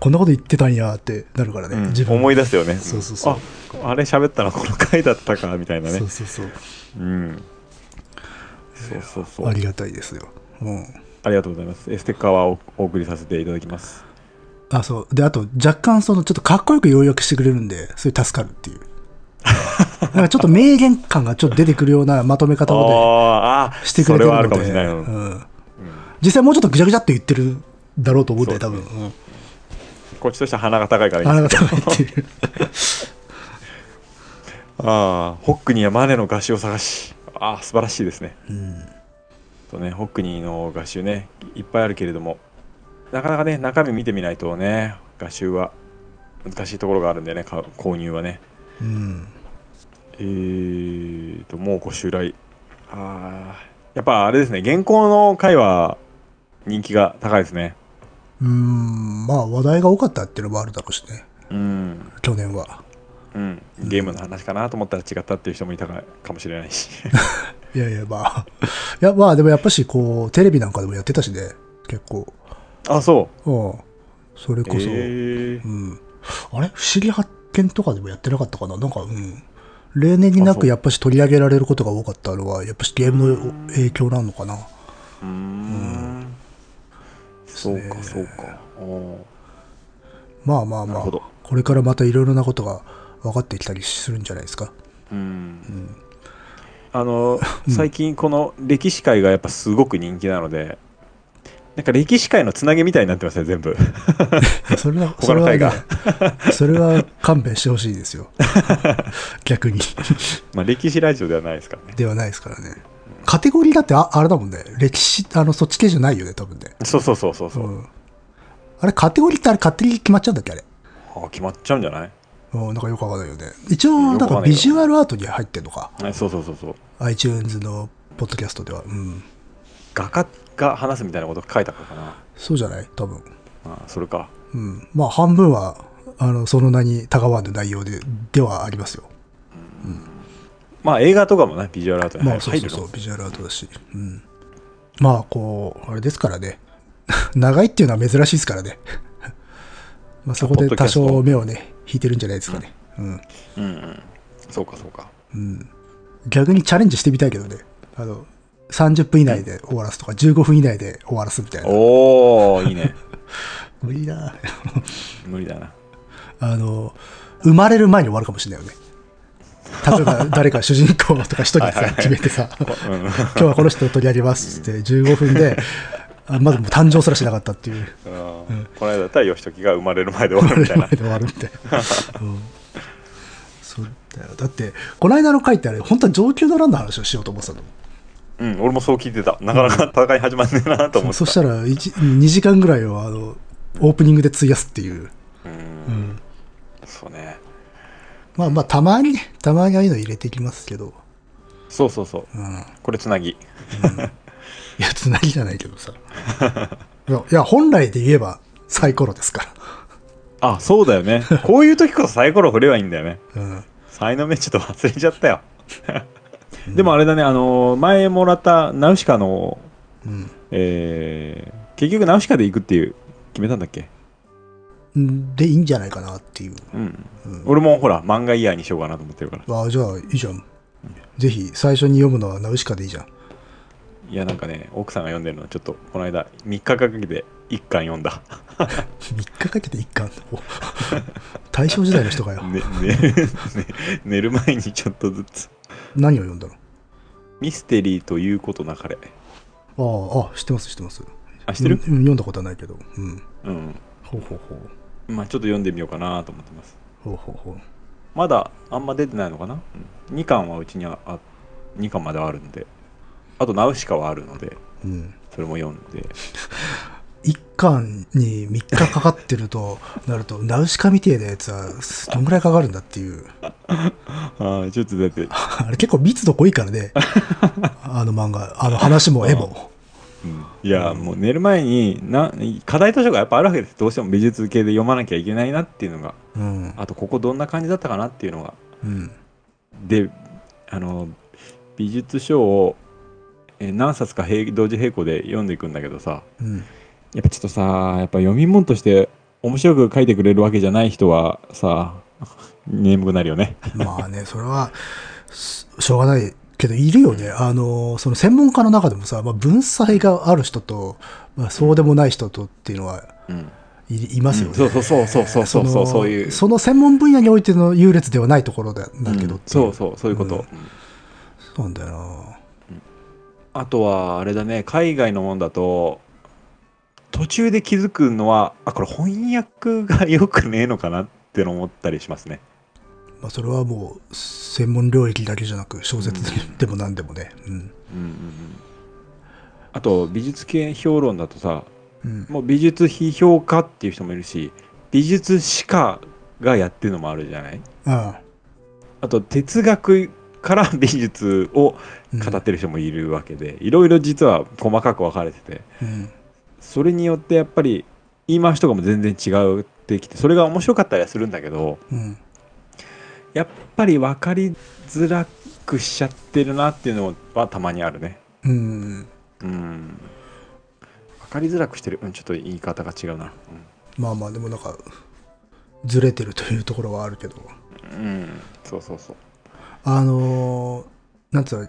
Speaker 2: こんなこと言ってたんやってなるからね、自分。
Speaker 1: 思い出すよね。
Speaker 2: そうそうそう。
Speaker 1: ああれ喋ったらこの回だったかみたいなね。
Speaker 2: そうそうそう。
Speaker 1: うんそうそうそう
Speaker 2: ありがたいですよ。うん。
Speaker 1: ありがとうございますえステッカーはおお送りさせていただきます
Speaker 2: あ、そう。で、あと、若干、その、ちょっとかっこよく要約してくれるんで、それ助かるっていう。なんかちょっと名言感がちょっと出てくるようなまとめ方をしてくれてるので。
Speaker 1: うん
Speaker 2: うん。実際もうちょっとぐちゃぐちゃって言ってるだろうと思って、多分。
Speaker 1: そう
Speaker 2: ん。
Speaker 1: こっちとしては鼻が高いからいい
Speaker 2: あな
Speaker 1: んですけど
Speaker 2: たが言ってる。
Speaker 1: ああホックニーやマネの画集を探しああ素晴らしいですね
Speaker 2: うん。
Speaker 1: とねホックニーの画集ねいっぱいあるけれどもなかなかね中身見てみないとね画集は難しいところがあるんでね購入はね
Speaker 2: うん。
Speaker 1: えーともうご襲来ああやっぱあれですね現行の回は人気が高いですね
Speaker 2: うん、まあ、話題が多かったっていうのもあるだろうしね、
Speaker 1: うん
Speaker 2: 去年は。
Speaker 1: うん。ゲームの話かなと思ったら違ったっていう人もいたかかもしれないし。
Speaker 2: いやいや、まあ。いや、まあ、でもやっぱし、こう、テレビなんかでもやってたしね、結構。
Speaker 1: あそ
Speaker 2: う。ん。それ
Speaker 1: う
Speaker 2: こそ、
Speaker 1: えー。
Speaker 2: うん。あれ？不思議発見とかでもやってなかったかな？なんか、うん。例年になくやっぱし取り上げられることが多かったのは、やっぱしゲームの影響なのかな？
Speaker 1: うーん。そうかそうか。
Speaker 2: まあまあまあ。これからまたいろいろなことが分かってきたりするんじゃないですか。
Speaker 1: うんあの
Speaker 2: うん
Speaker 1: 最近この歴史界がやっぱすごく人気なのでなんか歴史界のつなげみたいになってますね全部
Speaker 2: それは、それは勘弁してほしいですよ。逆に。
Speaker 1: まあ歴史ラジオではないですからね
Speaker 2: ではないですからね。カテゴリーだってああれだもんね。歴史、あの、そっち系じゃないよね、多分ね。
Speaker 1: そうそうそうそうそう、
Speaker 2: うん。あれ、カテゴリーってあれ勝手に決まっちゃうんだっけあれ。
Speaker 1: あ決まっちゃうんじゃない？
Speaker 2: うん、なんかよくわかんないよね。一応、なん
Speaker 1: か
Speaker 2: ビジュアルアートに入ってんのか。
Speaker 1: あそうそうそうそう
Speaker 2: iTunes のポッドキャストでは。うん。
Speaker 1: 画家が話すみたいなこと書いたからかな
Speaker 2: そうじゃない？多分。
Speaker 1: あそれか
Speaker 2: うん。まあ、半分は、あの、その名にたがわぬ内容で、ではありますよ。
Speaker 1: まあ映画とかもねビジュアルアートに
Speaker 2: まあ、
Speaker 1: 入入るの
Speaker 2: そうそうそう、ビジュアルアートだし。うん。まあ、こう、あれですからね。長いっていうのは珍しいですからね。まあ、そこで多少目をね、引いてるんじゃないですかね。うん。
Speaker 1: うんうんそうかそうか
Speaker 2: うん。逆にチャレンジしてみたいけどね。あの、30分以内で終わらすとか、15分以内で終わらすみたいな。
Speaker 1: おおいいね
Speaker 2: 無理だ。
Speaker 1: 無理だな
Speaker 2: あの、生まれる前に終わるかもしれないよね。例えば 誰か主人公とか一人さ決めてさ、
Speaker 1: うん
Speaker 2: 今日はこの人を取り上げますって15分で、あまだもう誕生すらしなかったっていう。
Speaker 1: うんこの間だったら義時が生まれる前で終わるみたいな
Speaker 2: 前で 終わるみたいな。うんそうだよ。だって、この間の回ってあれ、本当は上級のランの話をしようと思ってたの。
Speaker 1: うん俺もそう聞いてたなかなか戦い始まんねえなと思ってた
Speaker 2: そしたら1、2時間ぐらいをあのオープニングで費やすっていう。
Speaker 1: う
Speaker 2: うんん。
Speaker 1: そうね
Speaker 2: まあまあ、たまにね、たまにああいうの入れていきますけど。
Speaker 1: そうそうそう
Speaker 2: うん。い
Speaker 1: これつなぎ
Speaker 2: や、つなぎじゃないけどさ。いや、本来で言えばサイコロですか
Speaker 1: あそうだよねこういう時こそサイコロ振ればいいんだよね
Speaker 2: ら。うん。
Speaker 1: 才能目ちょっと忘れちゃったよ でもあれだねあの前もらったナウシカの
Speaker 2: うん
Speaker 1: えー結局ナウシカで行くっていう決めたんだっけ？
Speaker 2: うん。で、いいんじゃないかなっていう。
Speaker 1: うん
Speaker 2: うん
Speaker 1: 俺もほら漫画イヤーにしようかなと思ってるから
Speaker 2: ああ、じゃあ、いいじゃん。ぜひ、最初に読むのはナウシカでいいじゃん。
Speaker 1: いやなんかね奥さんが読んでるのちょっとこの間3日かけて1巻読んだ
Speaker 2: 3日かけて一巻？お大正時代の人かよ。
Speaker 1: ねねね寝る前にちょっとずつ
Speaker 2: 何を読んだの？
Speaker 1: ミステリーということなかれ
Speaker 2: ああ、あ知ってます、知ってます。
Speaker 1: あ知ってる？
Speaker 2: 読んだことはないけど。うん。
Speaker 1: うん
Speaker 2: ほうほうほう。
Speaker 1: まあちょっと読んでみようかなと思ってます
Speaker 2: ほうほうほう。
Speaker 1: まだあんま出てないのかな、うん、2巻はうちにはあ2巻まではあるんであとナウシカはあるので
Speaker 2: うん。
Speaker 1: それも読んで
Speaker 2: 一巻に3日かかってるとなると、ナウシカみてえなやつはどんぐらいかかるんだっていう。
Speaker 1: ああちょっとだって、
Speaker 2: あれ結構密度濃いからね。あの漫画。あの話も絵も。
Speaker 1: うんいやもう寝る前にな課題図書がやっぱあるわけですどうしても美術系で読まなきゃいけないなっていうのが
Speaker 2: うん。
Speaker 1: あとここどんな感じだったかなっていうのが
Speaker 2: うん。
Speaker 1: であの美術書をえー何冊か並同時並行で読んでいくんだけどさ
Speaker 2: うん。
Speaker 1: やっぱちょっとさやっぱ読み物として面白く書いてくれるわけじゃない人はさ眠くなるよね。
Speaker 2: まあね、それは、ししょうがないけど、いるよね。あの、その専門家の中でもさ、まあ、文才がある人と、まあ、そうでもない人とっていうのは
Speaker 1: うん。
Speaker 2: いいますよね、
Speaker 1: うん。そうそうそうそうそうそう
Speaker 2: の
Speaker 1: そういう。
Speaker 2: その専門分野においての優劣ではないところだだけど、
Speaker 1: う。ん。そうそうそういうこと、
Speaker 2: ん
Speaker 1: うん。
Speaker 2: そうなんだよな。
Speaker 1: あとはあれだね海外のもんだと途中で気づくのはあこれ翻訳がよくねえのかなっての思ったりしますね
Speaker 2: まあ、それはもう専門領域だけじゃなく小説
Speaker 1: うん
Speaker 2: でも何でもね。うん。
Speaker 1: うんうんうんあと美術系評論だとさ
Speaker 2: うん。
Speaker 1: もう美術批評家っていう人もいるし美術史家がやってるのもあるじゃない？
Speaker 2: あ
Speaker 1: あと哲学から美術を
Speaker 2: あ
Speaker 1: 語ってる人もいるわけで、いろいろ実は細かく分かれてて
Speaker 2: うん。
Speaker 1: それによってやっぱり言い回しとかも全然違うってきてそれが面白かったりはするんだけど
Speaker 2: うん。
Speaker 1: やっぱり分かりづらくしちゃってるなっていうのはたまにあるね
Speaker 2: うん。
Speaker 1: うん分かりづらくしてる、うん、ちょっと言い方が違うな
Speaker 2: まあまあ、でもなんか、ずれてるというところはあるけど。
Speaker 1: うん、うん、そうそうそう
Speaker 2: あのーなんつうの、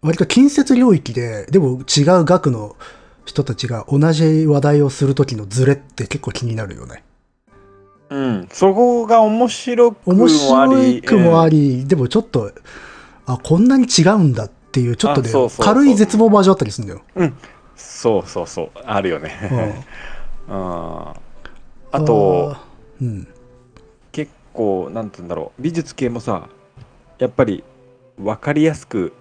Speaker 2: 割と近接領域で、でも違う学の人たちが同じ話題をするときのズレって結構気になるよね。
Speaker 1: うん、そこが面白くも
Speaker 2: 面
Speaker 1: あり
Speaker 2: 白くもあり、でもちょっと、あ、こんなに違うんだっていう、ちょっとね
Speaker 1: あそうそうそう。
Speaker 2: 軽い絶望も味わったりするんだよ。
Speaker 1: そうそうそう。あるよ
Speaker 2: うん。
Speaker 1: ね うん。あと
Speaker 2: うん。
Speaker 1: 結構なんて言うんだろう。美術系もさやっぱり分かりやすく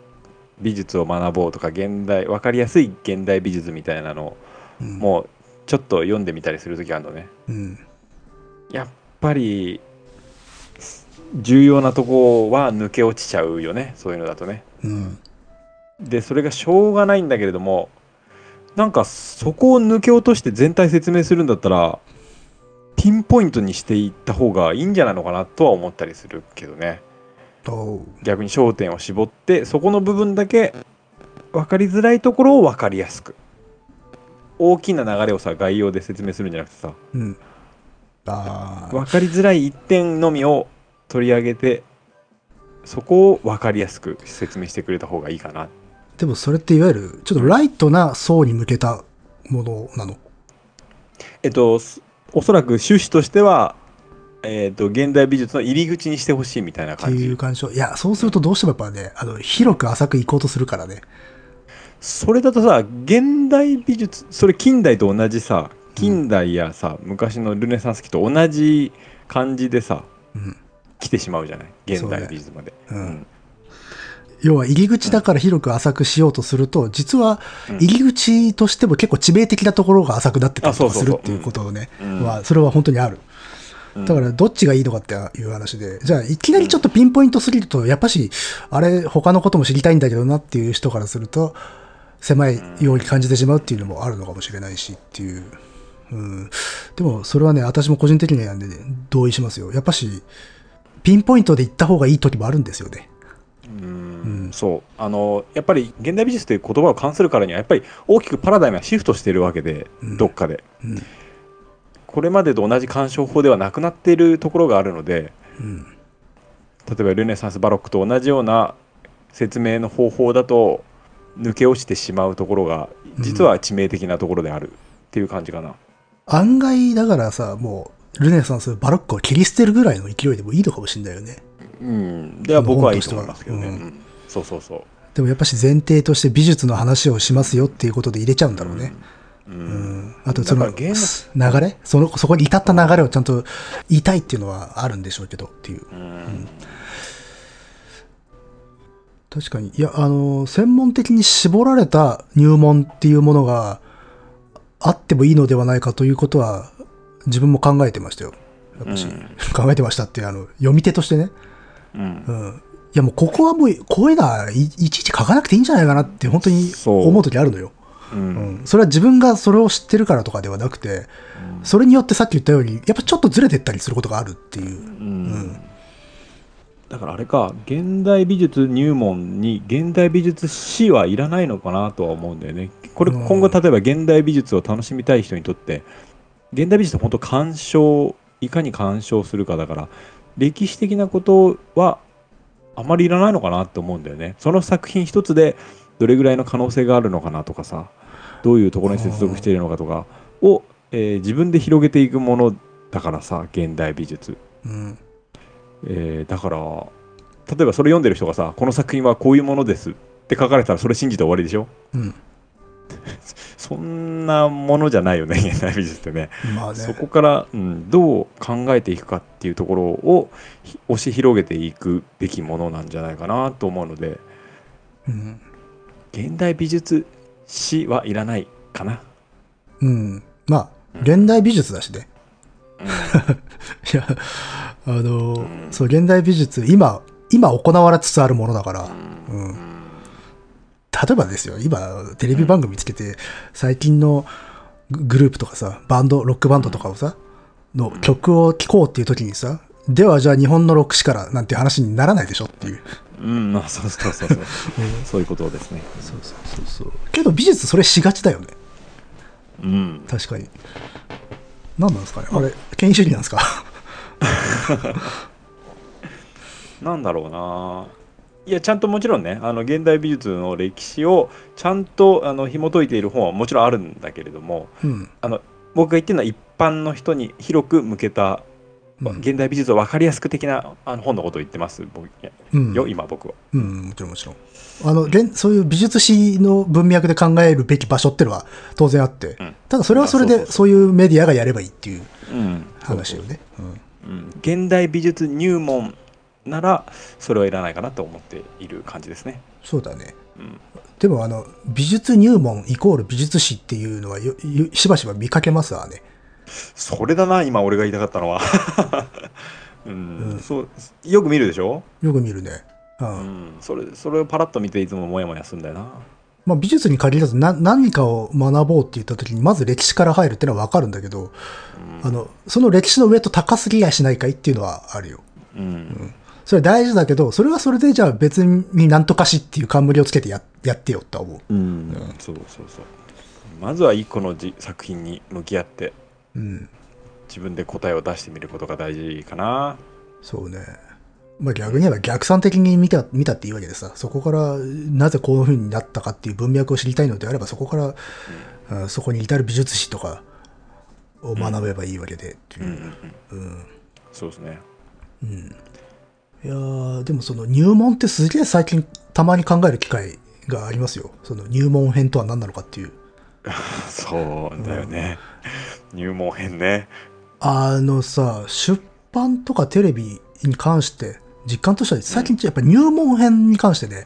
Speaker 1: 美術を学ぼうとか現代分かりやすい現代美術みたいなのを
Speaker 2: うん、
Speaker 1: もうちょっと読んでみたりする時あるのね
Speaker 2: うん。
Speaker 1: やっぱり重要なとこは抜け落ちちゃうよねそういうのだとね
Speaker 2: うん。
Speaker 1: でそれがしょうがないんだけれどもなんかそこを抜け落として全体説明するんだったらピンポイントにしていった方がいいんじゃないのかなとは思ったりするけどね逆に焦点を絞ってそこの部分だけ分かりづらいところを分かりやすく大きな流れをさ概要で説明するんじゃなくてさ
Speaker 2: うん。ああ。
Speaker 1: 分かりづらい一点のみを取り上げてそこを分かりやすく説明してくれた方がいいかな
Speaker 2: でもそれっていわゆる、ちょっとライトな層に向けたものなの？
Speaker 1: えっとすおそらく趣旨としてはえっと現代美術の入り口にしてほしいみたいな
Speaker 2: って
Speaker 1: 感じ
Speaker 2: いう感想。いや、そうするとどうしてもやっぱね、あの、広く浅く行こうとするからね。
Speaker 1: それだとさ現代美術それ近代と同じさ近代やさ、昔のルネサンス期と同じ感じでさ
Speaker 2: うん。
Speaker 1: 来てしまうじゃない？現代美術まで、
Speaker 2: うん。要は入り口だから広く浅くしようとすると、実は
Speaker 1: うん。
Speaker 2: 入り口としても結構致命的なところが浅くなってたりとかするっていうことをね、
Speaker 1: うん。
Speaker 2: は、それは本当にある。
Speaker 1: うん
Speaker 2: だからどっちがいいのかっていう話で、じゃあいきなりちょっとピンポイントすぎると、やっぱし、あれ他のことも知りたいんだけどなっていう人からすると、狭いように感じてしまうっていうのもあるのかもしれないしっていう。うん。でもそれはね、私も個人的にはね、同意しますよ。やっぱし、ピンポイントで行った方がいい時もあるんですよね。
Speaker 1: うん
Speaker 2: うん
Speaker 1: そうあのやっぱり現代美術という言葉を関するからにはやっぱり大きくパラダイムがシフトしているわけで、
Speaker 2: うん
Speaker 1: どっかで
Speaker 2: うん。
Speaker 1: これまでと同じ鑑賞法ではなくなっているところがあるので
Speaker 2: うん。
Speaker 1: 例えばルネサンスバロックと同じような説明の方法だと抜け落ちてしまうところが実は致命的なところであるっていう感じかな、
Speaker 2: 案外だからさ、もう、ルネサンス、バロックを切り捨てるぐらいの勢いでもいいのかもしれないよね。
Speaker 1: うん、では僕はいいと思いますけどね、うん。そうそうそう。
Speaker 2: でもやっぱし前提として美術の話をしますよっていうことで入れちゃうんだろうね。
Speaker 1: う
Speaker 2: うんん。あとその流れ？その、そこに至った流れをちゃんと言いたいっていうのはあるんでしょうけどっていう。
Speaker 1: うん
Speaker 2: 確かに。いや、あの、専門的に絞られた入門っていうものがあってもいいのではないかということは自分も考えてましたよ。やっぱし、
Speaker 1: うん
Speaker 2: 考えてましたってあの、読み手としてね。
Speaker 1: うん
Speaker 2: うん。いやもうここはもう、こういうのはいいちいち書かなくていいんじゃないかなって本当に思う時あるのよ。
Speaker 1: う
Speaker 2: うん。ん。それは自分がそれを知ってるからとかではなくて、それによってさっき言ったように、やっぱちょっとずれてったりすることがあるっていう。
Speaker 1: うん。だからあれか現代美術入門に現代美術史はいらないのかなとは思うんだよね。これ
Speaker 2: うん。
Speaker 1: 今後例えば現代美術を楽しみたい人にとって現代美術って本当鑑賞いかに鑑賞するかだから歴史的なことはあまりいらないのかなって思うんだよね。その作品一つでどれぐらいの可能性があるのかなとかさどういうところに接続しているのかとかを、えー自分で広げていくものだからさ現代美術
Speaker 2: うん。
Speaker 1: えーだから例えばそれ読んでる人がさこの作品はこういうものですって書かれたらそれ信じて終わりでしょ？
Speaker 2: うん。
Speaker 1: そんなものじゃないよね現代美術ってね
Speaker 2: まあ
Speaker 1: そ
Speaker 2: ね。
Speaker 1: こから、うん、どう考えていくかっていうところをひ押し広げていくべきものなんじゃないかなと思うので
Speaker 2: うん。
Speaker 1: 現代美術史はいらないかな、
Speaker 2: うん。まあ、現代美術だしね。いや、あの、そう、現代美術、今、今行われつつあるものだから、うん。例えばですよ、今、テレビ番組つけて、最近のググループとかさ、バンド、ロックバンドとかをさ、の曲を聴こうっていう時にさ、ではじゃあ日本のロック史からなんて話にならないでしょっていう。
Speaker 1: うん、まあそうそうそうそうそういうことですね
Speaker 2: そうそうそうそう。けど美術それしがちだよね。
Speaker 1: うん
Speaker 2: 確かに。何なんですかねあれ、権威主義なんですか？
Speaker 1: なんだろうないやちゃんともちろんねあの現代美術の歴史をちゃんとあの紐解いている本はもちろんあるんだけれども
Speaker 2: うん。
Speaker 1: あの僕が言ってるのは一般の人に広く向けた
Speaker 2: うん
Speaker 1: 現代美術を分かりやすく的なあの本のことを言ってます僕
Speaker 2: うん
Speaker 1: よ今僕は
Speaker 2: うん、もちろんもちろん。あの、現そういう美術史の文脈で考えるべき場所っていうのは当然あって、
Speaker 1: うん
Speaker 2: ただそれはそれでそういうメディアがやればいいっていう
Speaker 1: うん
Speaker 2: 話よね。うん
Speaker 1: うん、現代美術入門ならそれはいらないかなと思っている感じですね。
Speaker 2: そうだね。
Speaker 1: うん、
Speaker 2: でもあの、美術入門イコール美術史っていうのはしばしば見かけますわね。
Speaker 1: それだな今俺が言いたかったのは、うん。
Speaker 2: うん。
Speaker 1: そうよく見るでしょ、
Speaker 2: よく見るね。うん。
Speaker 1: うん、それそれをパラッと見ていつもモヤモヤするんだよな。
Speaker 2: まあ、美術に限らずな何かを学ぼうって言った時にまず歴史から入るっていうのは分かるんだけど、
Speaker 1: うん。
Speaker 2: あのその歴史の上と高すぎやしないかいっていうのはあるよ。
Speaker 1: うん。
Speaker 2: それは大事だけどそれはそれでじゃあ別になんとかしっていう冠をつけてややってよって思う。
Speaker 1: うん。そうそうそう。まずは一個のじ作品に向き合って
Speaker 2: うん、
Speaker 1: 自分で答えを出してみることが大事かな。
Speaker 2: そうね。まあ逆に言えば逆算的に見た見たっていいわけでさ、そこからなぜこういう風になったかっていう文脈を知りたいのであれば、そこから、あそこに至る美術史とかを学べばいいわけでっていう。
Speaker 1: うんうんうん
Speaker 2: うん
Speaker 1: そうですね。
Speaker 2: いやーでもその入門ってすげえ最近たまに考える機会がありますよ。その入門編とは何なのかっていう。
Speaker 1: そうだよね。入門編ね。
Speaker 2: あのさ、出版とかテレビに関して、実感としては最近やっぱ入門編に関してね、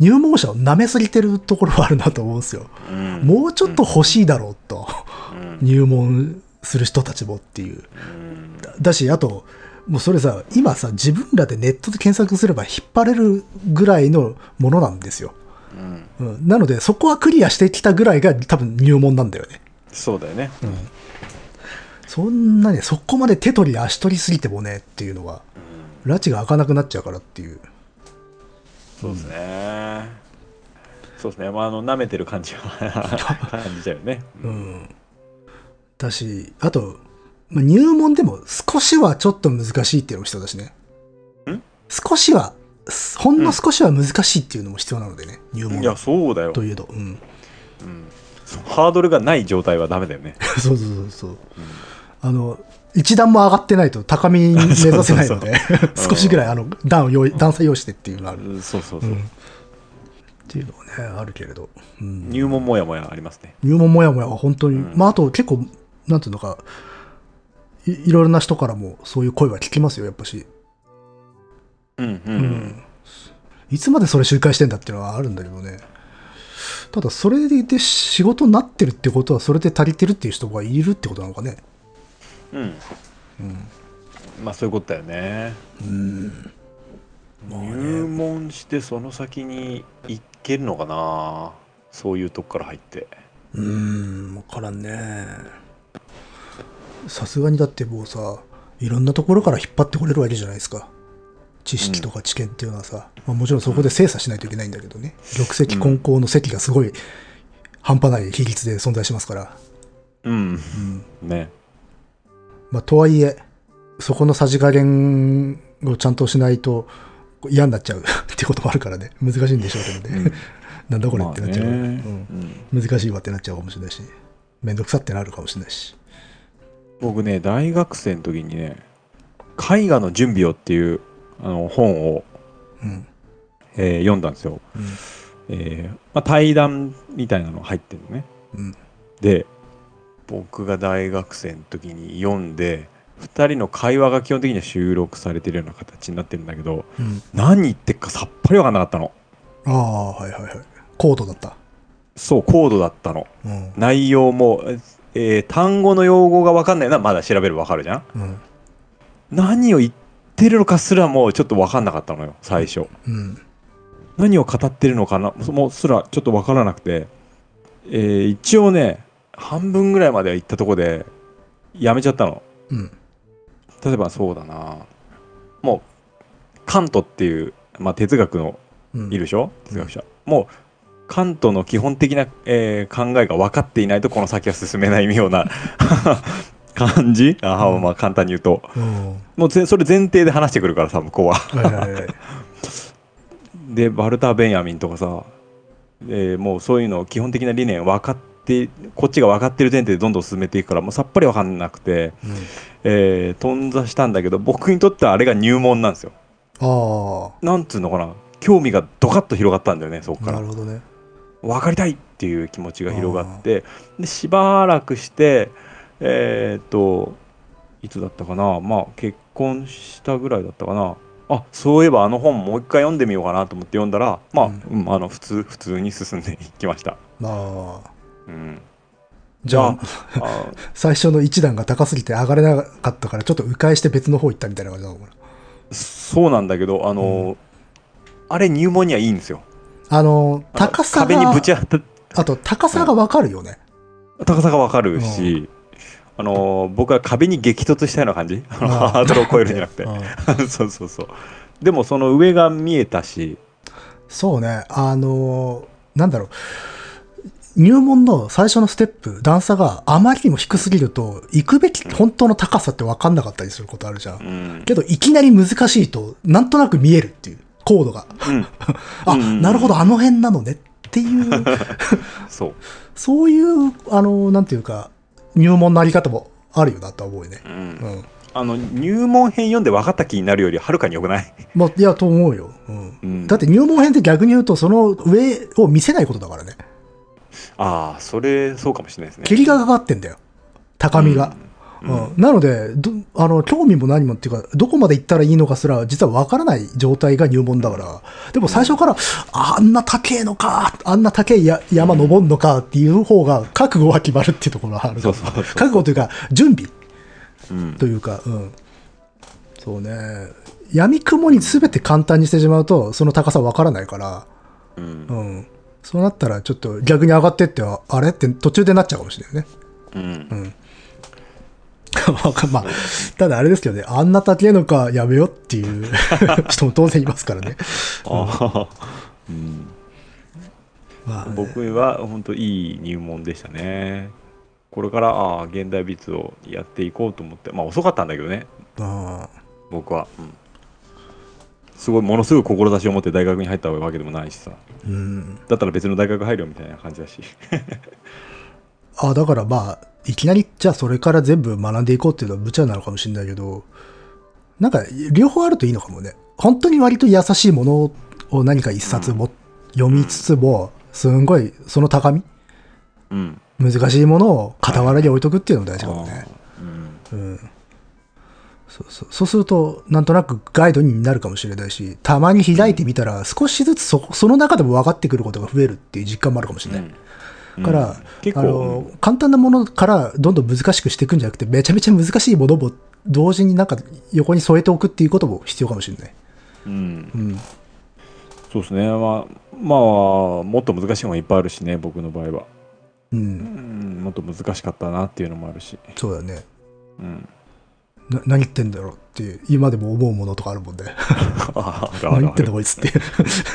Speaker 2: 入門者を舐めすぎてるところはあるなと思うんですよ。
Speaker 1: うん
Speaker 2: もうちょっと欲しいだろうと、
Speaker 1: うん
Speaker 2: 入門する人たちもっていう。
Speaker 1: うん
Speaker 2: だだし、あと、もうそれさ、今さ、自分らでネットで検索すれば引っ張れるぐらいのものなんですよ。
Speaker 1: うん
Speaker 2: うん、なので、そこはクリアしてきたぐらいが多分入門なんだよね。
Speaker 1: そうだよね。
Speaker 2: そんなね、そこまで手取り足取りすぎてもねっていうのは、拉致が開かなくなっちゃうからっていう。
Speaker 1: そうですね。そうですね。まあ、あの、舐めてる感じは 感じちゃうよね。
Speaker 2: うん。だし、あと、まあ、入門でも少しはちょっと難しいっていうのも必要だしね。
Speaker 1: ん？
Speaker 2: 少しは、ほんの少しは難しいっていうのも必要なのでね、入門
Speaker 1: いや、そうだよ。
Speaker 2: といえど。うん。
Speaker 1: うんハードルがない状態はダメだよね。
Speaker 2: そうそうそうそう。あの、一段も上がってないと高みに目指せないので、少しぐらいあの段を用意、段差用意してっていうのがある。
Speaker 1: うんそうそうそう。
Speaker 2: うんっていうのはね、あるけれど。うん
Speaker 1: 入門もやもやありますね。
Speaker 2: 入門もやもやは本当に、
Speaker 1: うん
Speaker 2: まああと結構、なんていうのか、いいろいろな人からもそういう声は聞きますよ、やっぱし。
Speaker 1: うんうん。
Speaker 2: いつまでそれ周回してんだっていうのはあるんだけどね。ただ、それで仕事になってるってことは、それで足りてるっていう人がいるってことなのかね。
Speaker 1: うん。
Speaker 2: うん。
Speaker 1: まあ、そういうことだよね。
Speaker 2: うん。
Speaker 1: 入門してその先に行けるのかなそういうとこから入って。
Speaker 2: うーん、わからんね。さすがにだってもうさ、いろんなところから引っ張ってこれるわけじゃないですか。知識とか知見っていうのはさ、まあ、もちろんそこで精査しないといけないんだけどね。玉石混交の席がすごい半端ない比率で存在しますから。
Speaker 1: うん。ね。
Speaker 2: まあ、とはいえ、そこのさじ加減をちゃんとしないと嫌になっちゃう ってこともあるからね。難しいんでしょうけどね。なんだこれってなっちゃう、
Speaker 1: まあね
Speaker 2: うん。難しいわってなっちゃうかもしれないし、めんどくさってなるかもしれないし。
Speaker 1: 僕ね、大学生の時にね、絵画の準備をっていうあの本を、
Speaker 2: うん。
Speaker 1: えー読んだんですよ。
Speaker 2: うん。
Speaker 1: えーまあ、対談みたいなの入ってるのね。
Speaker 2: うん。
Speaker 1: で、僕が大学生の時に読んで、2人の会話が基本的には収録されてるような形になってるんだけど、
Speaker 2: うん。
Speaker 1: 何言ってっかさっぱり分かんなかったの。
Speaker 2: ああ、はいはいはい。コードだった。
Speaker 1: そう、高度だったの。
Speaker 2: うん。
Speaker 1: 内容も、えー単語の用語が分かんないのはまだ調べれば分かるじゃん。何を言ってるのかすらもうちょっと分かんなかったのよ最初。
Speaker 2: うん。
Speaker 1: 何を語ってるのかなもうすらちょっと分からなくて、えー一応ね半分ぐらいまでは行ったとこでやめちゃったの。
Speaker 2: うん。
Speaker 1: 例えばそうだな。もうカントっていう、まあ、哲学の
Speaker 2: うん。
Speaker 1: いるでしょ？哲学者、もうカントの基本的な、えー考えが分かっていないとこの先は進めないような感じ？あーまあ簡単に言うと。
Speaker 2: うん。
Speaker 1: もうぜそれ前提で話してくるからさ向こうは。
Speaker 2: はいはいはい。
Speaker 1: でバルター・ベンヤミンとかさ、えーもうそういうの基本的な理念分かっってこっちが分かってる前提でどんどん進めていくからもうさっぱり分かんなくて、
Speaker 2: うん。
Speaker 1: えー、頓挫したんだけど僕にとってはあれが入門なんですよ。
Speaker 2: あ
Speaker 1: なんつうのかな？興味がドカッと広がったんだよねそこ
Speaker 2: あ
Speaker 1: から。
Speaker 2: なるほどね。
Speaker 1: 分かりたいっていう気持ちが広がってでしばらくしてえーっといつだったかな？まあ結婚したぐらいだったかな。あそういえばあの本もう一回読んでみようかなと思って読んだらまあ、
Speaker 2: うん。
Speaker 1: うんあの普通普通に進んでいきました、
Speaker 2: ああ。
Speaker 1: うん、
Speaker 2: じゃあ 最初の一段が高すぎて上がれなかったからちょっと迂回して別の方行ったみたいな感じなのかな。
Speaker 1: そうなんだけどあの、あれ入門にはいいんですよ。
Speaker 2: あの高さ
Speaker 1: 壁に
Speaker 2: が
Speaker 1: ぶち当たっ
Speaker 2: あと高さがわかるよね、
Speaker 1: 高さが分かるし、あの僕は壁に激突したような感じ。あの
Speaker 2: ああ。
Speaker 1: ハードルを超えるんじゃなくて。
Speaker 2: うん
Speaker 1: そうそうそう。でもその上が見えたし。
Speaker 2: そうね。あのなんだろう。入門の最初のステップ段差があまりにも低すぎると行くべき本当の高さって分かんなかったりすることあるじゃん、
Speaker 1: うん。
Speaker 2: けどいきなり難しいとなんとなく見えるっていうコードが。
Speaker 1: うん。
Speaker 2: あ、
Speaker 1: うん。
Speaker 2: なるほどあの辺なのねっていう。
Speaker 1: そう。
Speaker 2: そういうあのなんていうか入門のあり方もあるよなとは思うよね。
Speaker 1: うん。
Speaker 2: うん。
Speaker 1: あの入門編読んで分かった気になるよりはるかに良くない。
Speaker 2: まあ、いやと思うよ、うん。
Speaker 1: うん。
Speaker 2: だって入門編って逆に言うとその上を見せないことだからね。
Speaker 1: ああそれそうかもしれないですね。
Speaker 2: 霧がかかってんだよ。高みが、
Speaker 1: う
Speaker 2: うん。ん。なのでどあの興味も何もっていうかどこまで行ったらいいのかすら実は分からない状態が入門だから。でも最初からあんな高えのかあんな高いや山登んのかっていう方が覚悟は決まるっていうところがある
Speaker 1: そうそう
Speaker 2: 覚悟というか準備。
Speaker 1: うん。
Speaker 2: というか、うん、そうね。闇雲に全て簡単にしてしまうとその高さ分からないから、
Speaker 1: うん。
Speaker 2: うん、そうなったらちょっと逆に上がってってああれって途中でなっちゃうかもしれないね
Speaker 1: うん
Speaker 2: まあ、ただあれですけどね、あんな高えのかやめよっていう 人も当然いますからね。
Speaker 1: ああうん。
Speaker 2: まあね。
Speaker 1: 僕は本当いい入門でしたね。これからああ現代美術をやっていこうと思ってまあ遅かったんだけどね。
Speaker 2: あ
Speaker 1: 僕は、うん、すごいものすごい志を持って大学に入ったわけでもないしさ。
Speaker 2: ーうん。
Speaker 1: だったら別の大学入るよみたいな感じだし。
Speaker 2: あだからまあ、いきなり、じゃあそれから全部学んでいこうっていうのは無茶なのかもしれないけど、なんか、両方あるといいのかもね。本当に割と優しいものを何か一冊も、読みつつも、すんごい、その高み、
Speaker 1: うん
Speaker 2: 難しいものを傍らに置いとくっていうのも大事かもね。
Speaker 1: うん
Speaker 2: うん。そうそうそうすると、なんとなくガイドになるかもしれないし、たまに開いてみたら、少しずつそその中でも分かってくることが増えるっていう実感もあるかもしれない。
Speaker 1: うん
Speaker 2: から、あの、簡単なものからどんどん難しくしていくんじゃなくて、めちゃめちゃ難しいものも同時になんか横に添えておくっていうことも必要かもしれない。
Speaker 1: うん
Speaker 2: うん。
Speaker 1: そうですねまあまあもっと難しいものいっぱいあるしね僕の場合は、
Speaker 2: う。
Speaker 1: うんん、もっと難しかったなっていうのもあるし、
Speaker 2: そうだね。
Speaker 1: うん、
Speaker 2: な何言ってんだろうっていう、今でも思うものとかあるもんね。
Speaker 1: ああるあ
Speaker 2: 何言ってんだこいつって。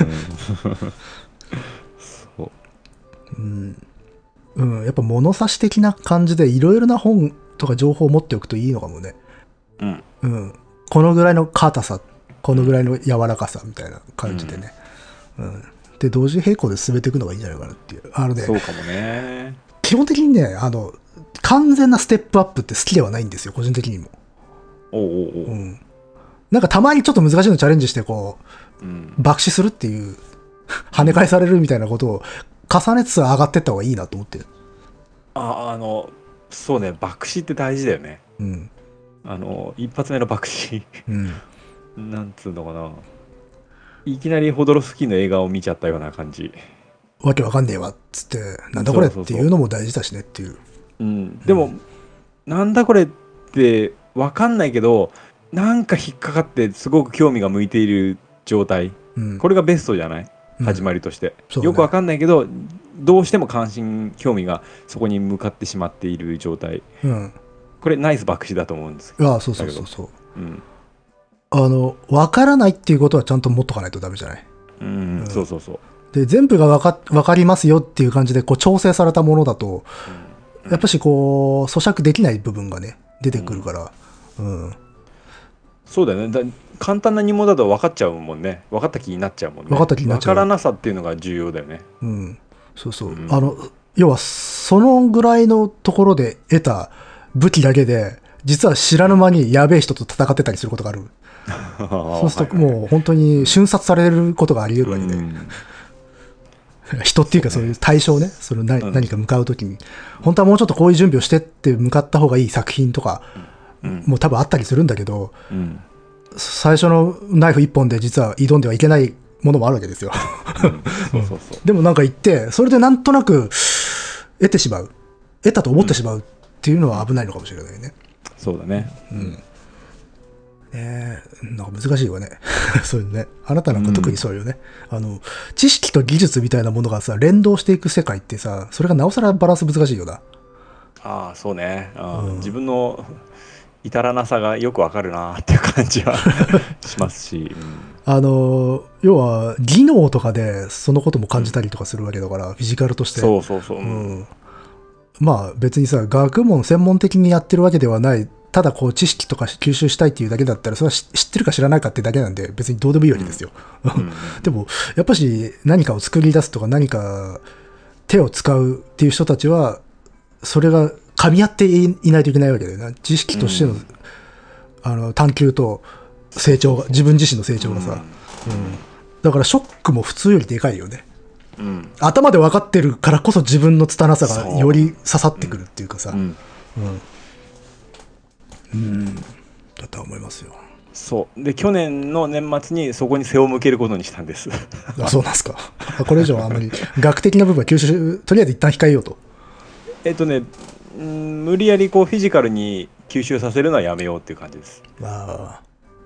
Speaker 1: うん そう
Speaker 2: うん。うん。やっぱ物差し的な感じでいろいろな本とか情報を持っておくといいのかもね。
Speaker 1: うん
Speaker 2: うん。このぐらいの硬さ、このぐらいの柔らかさみたいな感じでね。うん。で、同時並行で進めていくのがいいんじゃないかなっていう。あのね、
Speaker 1: そうかもね
Speaker 2: 基本的にね、あの、完全なステップアップって好きではないんですよ、個人的にも。
Speaker 1: おうおうおう
Speaker 2: うん。なんかたまにちょっと難しいのチャレンジして、こ
Speaker 1: うん
Speaker 2: う、爆死するっていう、跳ね返されるみたいなことを重ねつつ上がってった方がいいなと思ってる。
Speaker 1: ああのそうね爆死って大事だよね
Speaker 2: うん。
Speaker 1: あの一発目の爆死
Speaker 2: うん。
Speaker 1: なんつうのかないきなりホドロフスキーの映画を見ちゃったような感じ、
Speaker 2: わけわかんねえわ、っつって、なんだこれっていうのも大事だしねっていう。
Speaker 1: うん、でも、なんだこれって分かんないけどなんか引っかかってすごく興味が向いている状態
Speaker 2: うん。
Speaker 1: これがベストじゃない？
Speaker 2: うん
Speaker 1: 始まりとして、
Speaker 2: そうだね。
Speaker 1: よく分かんないけどどうしても関心興味がそこに向かってしまっている状態。
Speaker 2: うん。
Speaker 1: これナイス爆死だと思うんです
Speaker 2: ああ、そうそうそうそう。
Speaker 1: うん、
Speaker 2: あの、わからないっていうことはちゃんと持っとかないとダメじゃない？
Speaker 1: うん。
Speaker 2: うん。
Speaker 1: そうそうそう、
Speaker 2: で、全部がわかわかりますよっていう感じで、こう、調整されたものだと、やっぱしこう、咀嚼できない部分がね、出てくるから、うん。
Speaker 1: そうだよね。だ簡単な疑問だと分かっちゃうもんね。分かった気になっちゃうもんね。
Speaker 2: 分かった気になっちゃう。
Speaker 1: 分からなさっていうのが重要だよね。
Speaker 2: うん。そうそう。
Speaker 1: うん。
Speaker 2: あの、要は、そのぐらいのところで得た武器だけで、実は知らぬ間にやべえ人と戦ってたりすることがある。そうするともう本当に瞬殺されることがあり得るわけで。
Speaker 1: うん。
Speaker 2: 人っていうかそういう対象ね、その何,、
Speaker 1: うん
Speaker 2: 何か向かうときに、本当はもうちょっとこういう準備をしてって向かった方がいい作品とか、
Speaker 1: うん
Speaker 2: もう多分あったりするんだけど、
Speaker 1: うん
Speaker 2: 最初のナイフ一本で実は挑んではいけないものもあるわけですよ。でもなんか言って、それでなんとなく得てしまう。得たと思ってしまうっていうのは危ないのかもしれないね。
Speaker 1: そうだね
Speaker 2: ねえなんか難しいわね。そういうね。あなたなんか特にそうよね。あの、知識と技術みたいなものがさ、連動していく世界ってさ、それがなおさらバランス難しいよな。
Speaker 1: ああそうね
Speaker 2: うん
Speaker 1: 自分の至らなさがよくわかるなっていう感じは しますし、
Speaker 2: あの、要は、技能とかでそのことも感じたりとかするわけだから、フィジカルとして。
Speaker 1: そうそうそう、う
Speaker 2: うんん。まあ別にさ、学問専門的にやってるわけではない、ただこう知識とか吸収したいっていうだけだったら、それは知知ってるか知らないかってだけなんで、別にどうでもいいわけですよ。
Speaker 1: うん
Speaker 2: でも、やっぱし何かを作り出すとか何か手を使うっていう人たちは、それが噛み合っていいないといけないわけだよな。知識としての、
Speaker 1: うん
Speaker 2: あの探求と成長が、自分自身の成長がさ、うんだからショックも普通よりでかいよね。
Speaker 1: うん
Speaker 2: 頭で分かってるからこそ自分の拙さがより刺さってくるっていうかさ、
Speaker 1: うん
Speaker 2: うん。うん。だとは思いますよ。
Speaker 1: そうで去年の年末にそこに背を向けることにしたんです
Speaker 2: あ、そうなんですか。あこれ以上はあんまり学的な部分は吸収、とりあえず一旦控えようと。
Speaker 1: えっとねうん無理やりこうフィジカルに吸収させるのはやめようっていう感じです、
Speaker 2: あ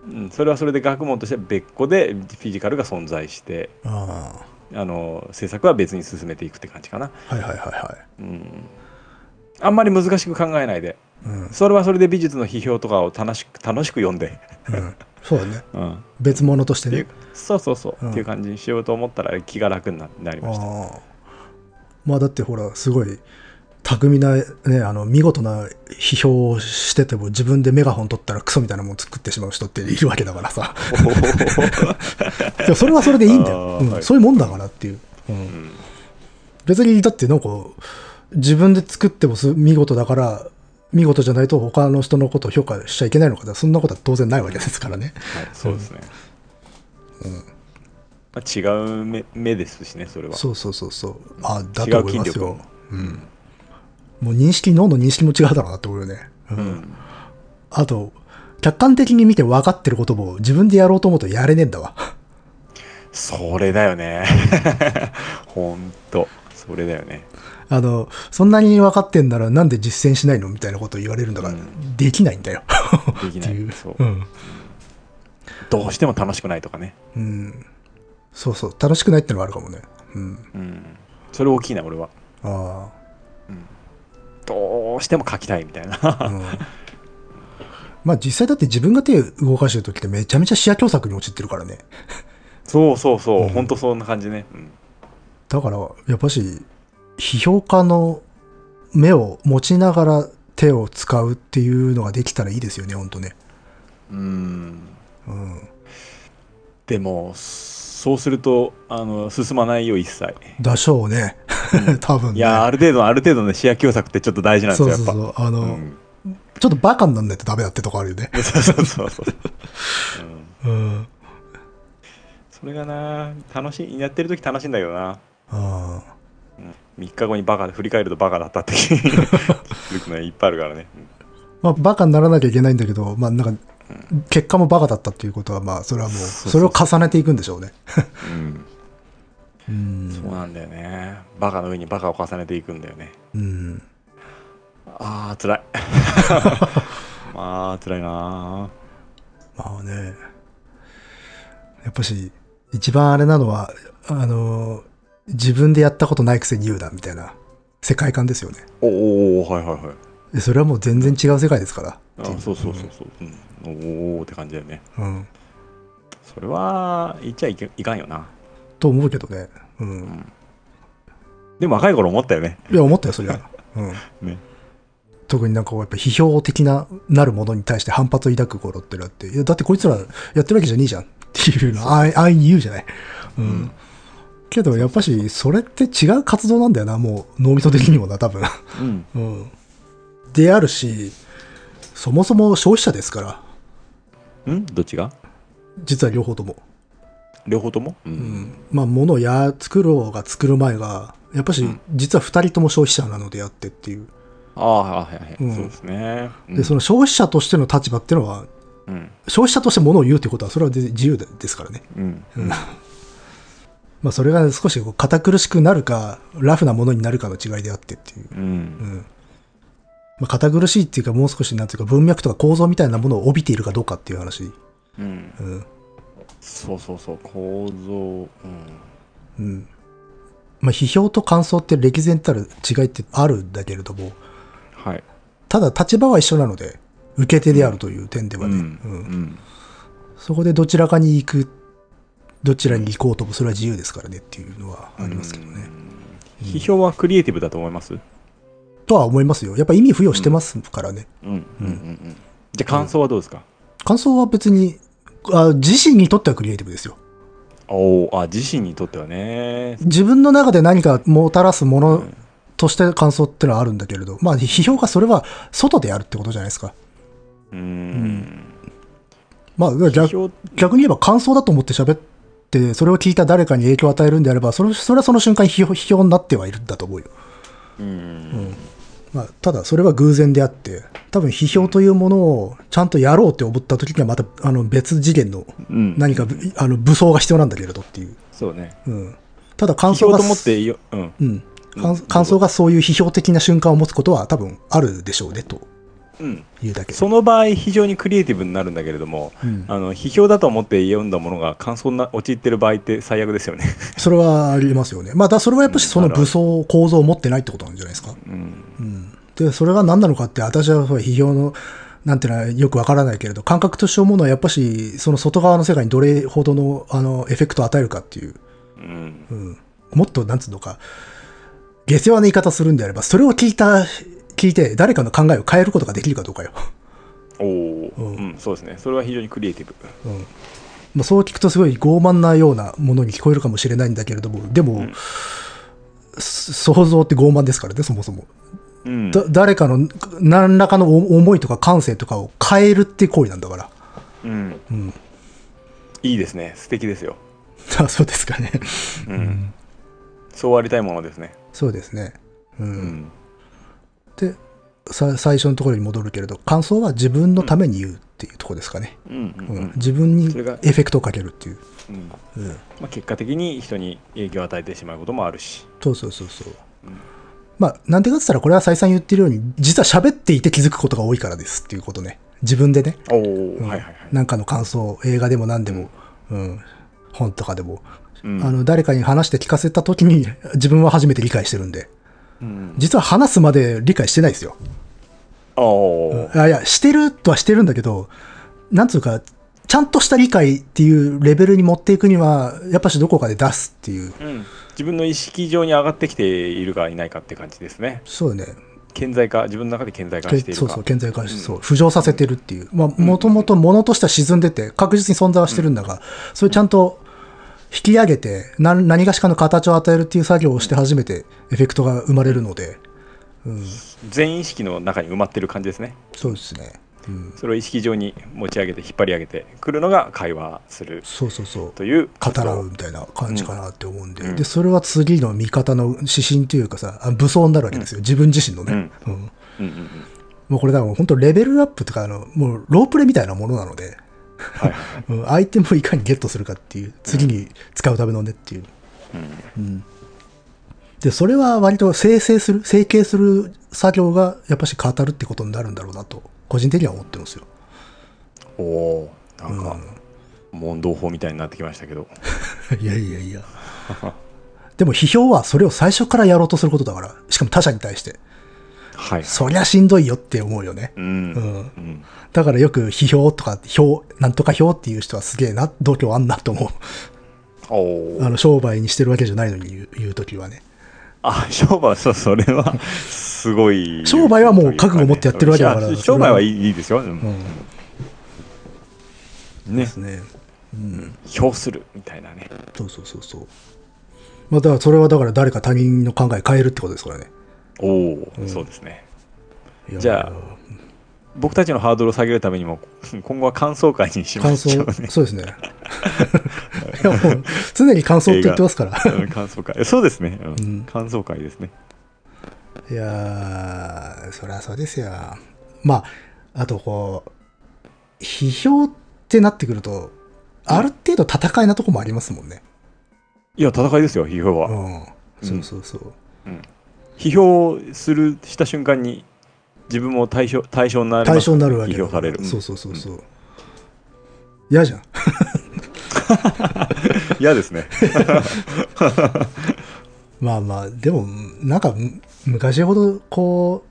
Speaker 1: うん、それはそれで学問としては別個でフィジカルが存在して
Speaker 2: あ。あ
Speaker 1: あの制作は別に進めていくって感じかな、
Speaker 2: あ。はいはいはいは
Speaker 1: うん、あんまり難しく考えないで
Speaker 2: い。うん。
Speaker 1: それはそれで美術の批評とかを楽しく楽しく読んで、
Speaker 2: うん、そうだね。
Speaker 1: うん、っ
Speaker 2: 別物としてね。
Speaker 1: そうそうそう、
Speaker 2: うん
Speaker 1: っていう感じにしようと思ったら気が楽にななりました。
Speaker 2: まあだってほら、すごい、巧みな、ね、あの、見事な批評をしてても自分でメガホン取ったらクソみたいなもん作ってしまう人っているわけだからさ。それはそれでいいんだよ、うん
Speaker 1: はい
Speaker 2: そういうもんだからっていう。うん
Speaker 1: うん
Speaker 2: 別にだってなんか自分で作ってもす見事だから見事じゃないと他の人のことを評価しちゃいけないのかそんなことは当然ないわけですからね。
Speaker 1: はい、そうですね、まあ、違う目目ですしねそれは
Speaker 2: そうそうそうそう。あだ
Speaker 1: 違
Speaker 2: と思いますよ。うん。もう認識、脳の認識も違うだろうなって思うよね。う。
Speaker 1: うんん
Speaker 2: あと、客観的に見て分かってることも自分でやろうと思うとやれねえんだわ。
Speaker 1: それだよね ほんとそれだよね
Speaker 2: あの、そんなに分かってんならなんで実践しないのみたいなことを言われるんだから、
Speaker 1: う
Speaker 2: できないんだよ。
Speaker 1: できな
Speaker 2: い
Speaker 1: そう
Speaker 2: うん。
Speaker 1: どうしても楽しくないとかね
Speaker 2: うん。そうそう。楽しくないってのはあるかもね。うん。
Speaker 1: うんそれ大きいな俺は
Speaker 2: あ
Speaker 1: どうしても書きたいみたいな
Speaker 2: あ。うん。まあ実際だって自分が手を動かしてる時ってめちゃめちゃ視野狭窄に陥ってるからね。
Speaker 1: そうそうそう、
Speaker 2: うん
Speaker 1: ほんとそんな感じね、うん
Speaker 2: だから、やっぱし、批評家の目を持ちながら手を使うっていうのができたらいいですよね、ほんとね。
Speaker 1: うん
Speaker 2: うん。
Speaker 1: でもそうするとあの進まないよ一切
Speaker 2: でしょうね。多分ね。
Speaker 1: いやある程度ある程度の視野狭窄ってちょっと大事なんですよやっ
Speaker 2: そうそう。あの、
Speaker 1: ぱうん。
Speaker 2: ちょっとバカになんないとダメだってとこあるよね。
Speaker 1: そうそうそうそう、うん、
Speaker 2: うん。
Speaker 1: それがな楽しいやってる時楽しいんだけどな、
Speaker 2: あ
Speaker 1: うん、3日後にバカで振り返るとバカだったって気づくのいっぱいあるからね、
Speaker 2: まあ、バカにならなきゃいけないんだけど、まあ、なんか、結果もバカだったっていうことは、まあ、それはもう。
Speaker 1: そ
Speaker 2: れを重ねていくんでしょうね。
Speaker 1: うん
Speaker 2: うん。
Speaker 1: そうなんだよねバカの上にバカを重ねていくんだよね
Speaker 2: うん。
Speaker 1: ああ辛い まあ辛いな
Speaker 2: まあね。やっぱし、一番あれなのは、あの、自分でやったことないくせに言うな、みたいな世界観ですよね。
Speaker 1: おおおはいはいはい
Speaker 2: でそれはもう全然違う世界ですから。
Speaker 1: あそうそうそうそう、うん、おおって感じだよね
Speaker 2: うん。
Speaker 1: それは言っちゃいけいかんよな
Speaker 2: と思うけどね。うん。
Speaker 1: でも若い頃思ったよね
Speaker 2: いや、思ったよ、そりゃ。うん。
Speaker 1: ね
Speaker 2: 特になんかやっぱ批評的ななるものに対して反発を抱く頃ってのあって、いや、だってこいつらやってるわけじゃねえじゃんっていうの、あああいに言うじゃない。うん。けどやっぱしそれって違う活動なんだよなもう脳みそ的にもな多分
Speaker 1: うん
Speaker 2: うんであるしそもそも消費者ですから
Speaker 1: ん？どっちが？
Speaker 2: 実は両方とも
Speaker 1: 両方とも？う
Speaker 2: うん。んまあ物をや作ろうが作る前がやっぱし実は2人とも消費者なのであってっていう。
Speaker 1: ああはいはいはい、
Speaker 2: うん。
Speaker 1: そうですね。
Speaker 2: でその消費者としての立場っていうのは
Speaker 1: うん。
Speaker 2: 消費者として物を言うってことはそれは自由ですからね。
Speaker 1: うん。
Speaker 2: うん。まあそれが少しこう堅苦しくなるかラフなものになるかの違いであってっていう。
Speaker 1: うん。
Speaker 2: うん。まあ、堅苦しいっていうかもう少しなんていうか文脈とか構造みたいなものを帯びているかどうかっていう話、
Speaker 1: うん。
Speaker 2: うん
Speaker 1: そうそうそう構造うん。
Speaker 2: うんまあ、批評と感想って歴然たる違いってあるんだけれども
Speaker 1: はい。
Speaker 2: ただ立場は一緒なので受け手であるという点ではね、
Speaker 1: うん
Speaker 2: うん。
Speaker 1: うん。
Speaker 2: そこでどちらかに行くどちらに行こうともそれは自由ですからねっていうのはありますけどね、
Speaker 1: 批評はクリエイティブだと思います？
Speaker 2: とは思いますよ。やっぱ意味付与してますからね、
Speaker 1: うんうんうんうん。じゃあ感想はどうですか、
Speaker 2: 感想は別にあ自身にとってはクリエイティブですよ。
Speaker 1: おおあ自身にとってはね。
Speaker 2: 自分の中で何かもたらすもの
Speaker 1: うん。
Speaker 2: として感想ってのはあるんだけれど、まあ批評がそれは外でやるってことじゃないですか。
Speaker 1: うーん。
Speaker 2: まあ
Speaker 1: 批
Speaker 2: 逆
Speaker 1: 評。
Speaker 2: 逆に言えば感想だと思って喋って、それを聞いた誰かに影響を与えるんであれば、それそれはその瞬間批評批評になってはいるんだと思うよ。
Speaker 1: うん
Speaker 2: まあ、ただそれは偶然であって、多分批評というものをちゃんとやろうって思った時にはまたあの別次元の
Speaker 1: うん。
Speaker 2: 何かあの武装が必要なんだけれどっていう。
Speaker 1: そうね。
Speaker 2: うん、ただ感想が
Speaker 1: 批評と思ってよ。うん。
Speaker 2: うん、感感想がそういう批評的な瞬間を持つことは多分あるでしょうねと。
Speaker 1: うん。
Speaker 2: いうだけ。
Speaker 1: その場合非常にクリエイティブになるんだけれども、
Speaker 2: うん。
Speaker 1: あの批評だと思って読んだものが感想にな陥ってる場合って最悪ですよね。
Speaker 2: それはありますよね。まあ、だそれはやっぱりその武装、構造を持ってないってことなんじゃないですか。
Speaker 1: うん
Speaker 2: うん。で、それが何なのかって、私は批評の、なんていうのはよくわからないけれど、感覚として思うのはやっぱし、その外側の世界にどれほどの、あの、エフェクトを与えるかっていう、
Speaker 1: うん
Speaker 2: うん。もっと、なんつうのか、下世話な言い方するんであれば、それを聞いた、聞いて、誰かの考えを変えることができるかどうかよ。
Speaker 1: おお、
Speaker 2: う
Speaker 1: うんんそうですねそれは非常にクリエイティブ。
Speaker 2: うん。まあ、そう聞くとすごい傲慢なようなものに聞こえるかもしれないんだけれども、でも、
Speaker 1: ん
Speaker 2: す想像って傲慢ですからね、そもそも。
Speaker 1: うん
Speaker 2: だ誰かの何らかのお思いとか感性とかを変えるっていう行為なんだから。
Speaker 1: うん、
Speaker 2: うん。
Speaker 1: いいですね素敵ですよ、
Speaker 2: あそうですかね。
Speaker 1: うんそうありたいものですね。
Speaker 2: そうですね。う。
Speaker 1: うんん
Speaker 2: でさ、最初のところに戻るけれど、感想は自分のために言うっていうところですかね。
Speaker 1: うん
Speaker 2: う
Speaker 1: うんんうん
Speaker 2: 自分に
Speaker 1: それが
Speaker 2: エフェクトをかけるっていう。
Speaker 1: まあ、結果的に人に影響を与えてしまうこともあるし。
Speaker 2: そうそうそうそう。
Speaker 1: うん
Speaker 2: まあ、なんでかって言ったら、これは再三言ってるように、実は喋っていて気づくことが多いからですっていうことね。自分でね。
Speaker 1: おお、
Speaker 2: うん。
Speaker 1: はいはいはい。
Speaker 2: なんかの感想、映画でも何でも、うん、本とかでも、
Speaker 1: うん。
Speaker 2: あの、誰かに話して聞かせた時に、自分は初めて理解してるんで、
Speaker 1: うん、
Speaker 2: 実は話すまで理解してないですよ。
Speaker 1: おお、
Speaker 2: いやいや、してるとはしてるんだけど、なんつうか、ちゃんとした理解っていうレベルに持っていくには、やっぱしどこかで出すっていう、
Speaker 1: うん、自分の意識上に上がってきているかいないかって感じですね。
Speaker 2: そうね、
Speaker 1: 顕在化、自分の中で顕在化
Speaker 2: け
Speaker 1: しているか。
Speaker 2: そうそう、顕在化し、
Speaker 1: うん
Speaker 2: そう、浮上させてるっていう。まあ、もともと物としては沈んでて、確実に存在はしてるんだが、それちゃんと引き上げて、な何がしかの形を与えるっていう作業をして初めてエフェクトが生まれるので、うん、
Speaker 1: 全意識の中に埋まってる感じですね。
Speaker 2: そうですね。うん、
Speaker 1: それを意識上に持ち上げて引っ張り上げてくるのが会話する
Speaker 2: そうそうそう。
Speaker 1: という
Speaker 2: 語らうみたいな感じかなって思うんで、
Speaker 1: うん。
Speaker 2: で、それは次の見方の指針というかさ、あ武装になるわけですよ。自分自身のね。うん。
Speaker 1: うん。うんうんうん。
Speaker 2: もうこれだから本当レベルアップとかあの、もうロープレみたいなものなので、
Speaker 1: はいはい
Speaker 2: うん。アイテムをいかにゲットするかっていう、次に使うためのねっていう。
Speaker 1: うん。
Speaker 2: うん。で、それは割と生成する、整形する作業がやっぱし語るってことになるんだろうなと、個人的には思ってますよ。
Speaker 1: おおーなんか問答法みたいになってきましたけど
Speaker 2: いやいやいや。でも批評はそれを最初からやろうとすることだから、しかも他者に対して。
Speaker 1: はい
Speaker 2: そりゃしんどいよって思うよね。
Speaker 1: うん
Speaker 2: うん
Speaker 1: うん
Speaker 2: だからよく批評とか、評、なんとか評っていう人はすげえな、度胸あんなと思う。あの、商売にしてるわけじゃないのに言う言うときはね。
Speaker 1: あ商売そうそれはすごい
Speaker 2: 商売はもう覚悟を持ってやってるわけだから。
Speaker 1: 商売はいいですよ、うん。ね。
Speaker 2: すね。うん。
Speaker 1: 評するみたいなね。
Speaker 2: そうそうそうそう。まあ、だからそれはだから誰か他人の考え変えるってことですからね。
Speaker 1: おお、
Speaker 2: うん。
Speaker 1: そうですね。じゃあ僕たちのハードルを下げるためにも今後は感想会にしま
Speaker 2: 感
Speaker 1: しょう
Speaker 2: 想、
Speaker 1: ね
Speaker 2: そうですね。常に感想って言ってますから。
Speaker 1: うん感想会。そうですね、うん。
Speaker 2: うん。
Speaker 1: 感想会ですね
Speaker 2: いやー、そりゃそうですよ。まあ、あとこう、批評ってなってくると、ある程度戦いなとこもありますもんね。
Speaker 1: いや戦いですよ批評は、
Speaker 2: うん。そうそうそう。
Speaker 1: 批評するした瞬間に自分も対象対象になります
Speaker 2: 対象になるわけだ
Speaker 1: 批評される
Speaker 2: そうそうそうそう。嫌じゃん。
Speaker 1: 嫌ですね
Speaker 2: まあまあ、でも、なんか、む昔ほど、こ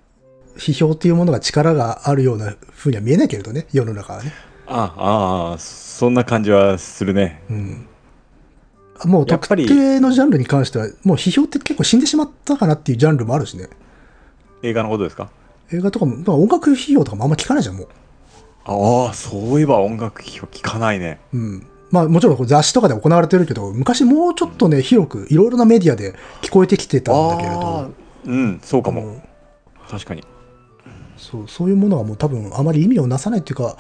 Speaker 2: う、批評っていうものが力があるような風には見えないけれどね、世の中はね。
Speaker 1: あああそんな感じはするね
Speaker 2: うん。もう特定のジャンルに関しては、もう批評って結構死んでしまったかなっていうジャンルもあるしね。
Speaker 1: 映画のことですか？
Speaker 2: 映画とかも、まあ音楽批評とかもあんま聞かないじゃん、もう。
Speaker 1: ああそういえば音楽批評聞かないね
Speaker 2: うん。まあもちろん雑誌とかで行われてるけど、昔もうちょっとね、広くいろいろなメディアで聞こえてきてたんだけれ
Speaker 1: あ
Speaker 2: ど
Speaker 1: ー、うんそうかも
Speaker 2: うん
Speaker 1: 確かに
Speaker 2: そうそういうものがもう多分あまり意味をなさないっていうか、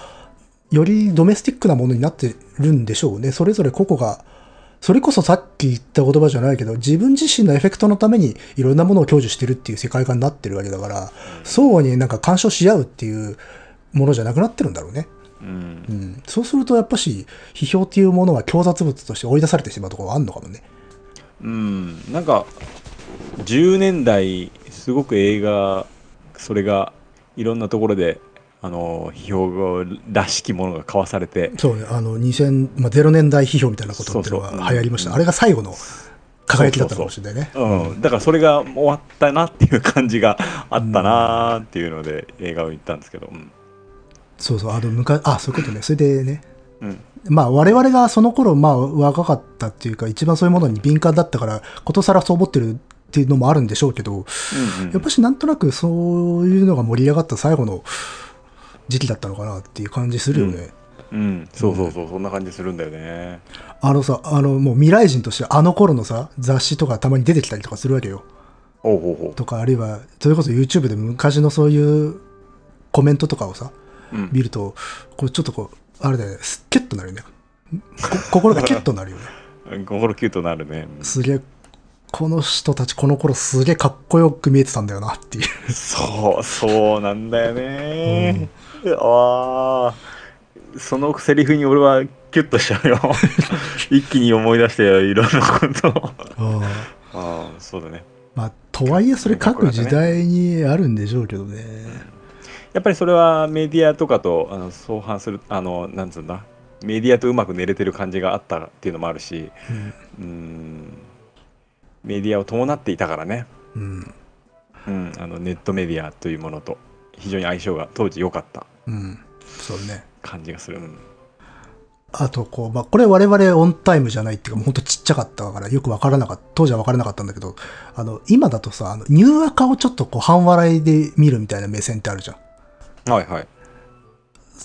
Speaker 2: よりドメスティックなものになってるんでしょうね。それぞれ個々が、それこそさっき言った言葉じゃないけど、自分自身のエフェクトのためにいろんなものを享受してるっていう世界観になってるわけだから、相互になんか干渉し合うっていうものじゃなくなってるんだろうね。
Speaker 1: うん
Speaker 2: うん。そうするとやっぱし、批評っていうものは強雑物として追い出されてしまうところがあるのかもね。
Speaker 1: うんなんか10年代すごく映画それがいろんなところであの批評らしきものが交わされて
Speaker 2: そうね、あの、2000、まあ、0年代批評みたいなことっていうのが流行りました。
Speaker 1: うん
Speaker 2: あれが最後の輝きだったかもしれないね。
Speaker 1: うん、だからそれが終わったなっていう感じがあったなっていうので映画を言ったんですけど、うん。
Speaker 2: そうそう、あの、昔、あ、そういうことね。それでね、
Speaker 1: うん。
Speaker 2: まあ、我々がその頃、まあ、若かったっていうか、一番そういうものに敏感だったから、ことさらそう思ってるっていうのもあるんでしょうけど、
Speaker 1: うんうん。
Speaker 2: やっぱしなんとなくそういうのが盛り上がった最後の時期だったのかなっていう感じするよね。
Speaker 1: うん、そうそうそう。そんな感じするんだよね。
Speaker 2: あのさ、あの、もう未来人としてあの頃のさ、雑誌とかたまに出てきたりとかするわけよ。
Speaker 1: ほうほうほ
Speaker 2: とか、あるいは、それこそ YouTube で昔のそういうコメントとかをさ、
Speaker 1: う、うん、
Speaker 2: 見ると、こうちょっとこう、あれだよね、すキュッとなるよね。こ心がキュッとなるよね。
Speaker 1: 心キュートなるね。
Speaker 2: すげえ、この人たちこの頃すげえかっこよく見えてたんだよなっていう。
Speaker 1: そうそうなんだよね、ああそのセリフに俺はキュッとしちゃうよ。一気に思い出していろんなこと。をあ。あそうだね。
Speaker 2: まあ、とはいえそれ各時代にあるんでしょうけどね。
Speaker 1: やっぱりそれはメディアとかとあの相反するあのなんつうんだ。メディアとうまく寝れてる感じがあったっていうのもあるし。
Speaker 2: うん。
Speaker 1: うんメディアを伴っていたからね、
Speaker 2: うん。
Speaker 1: うん、あのネットメディアというものと非常に相性が当時良かった
Speaker 2: うん。そうね。
Speaker 1: 感じがする、うん
Speaker 2: あと、こう、まあ、これ我々オンタイムじゃないっていうか、もうほんとちっちゃかったからよくわからなかった、当時はわからなかったんだけど、あの、今だとさ、あの、ニューアカをちょっとこう、半笑いで見るみたいな目線ってあるじゃん。
Speaker 1: はいはい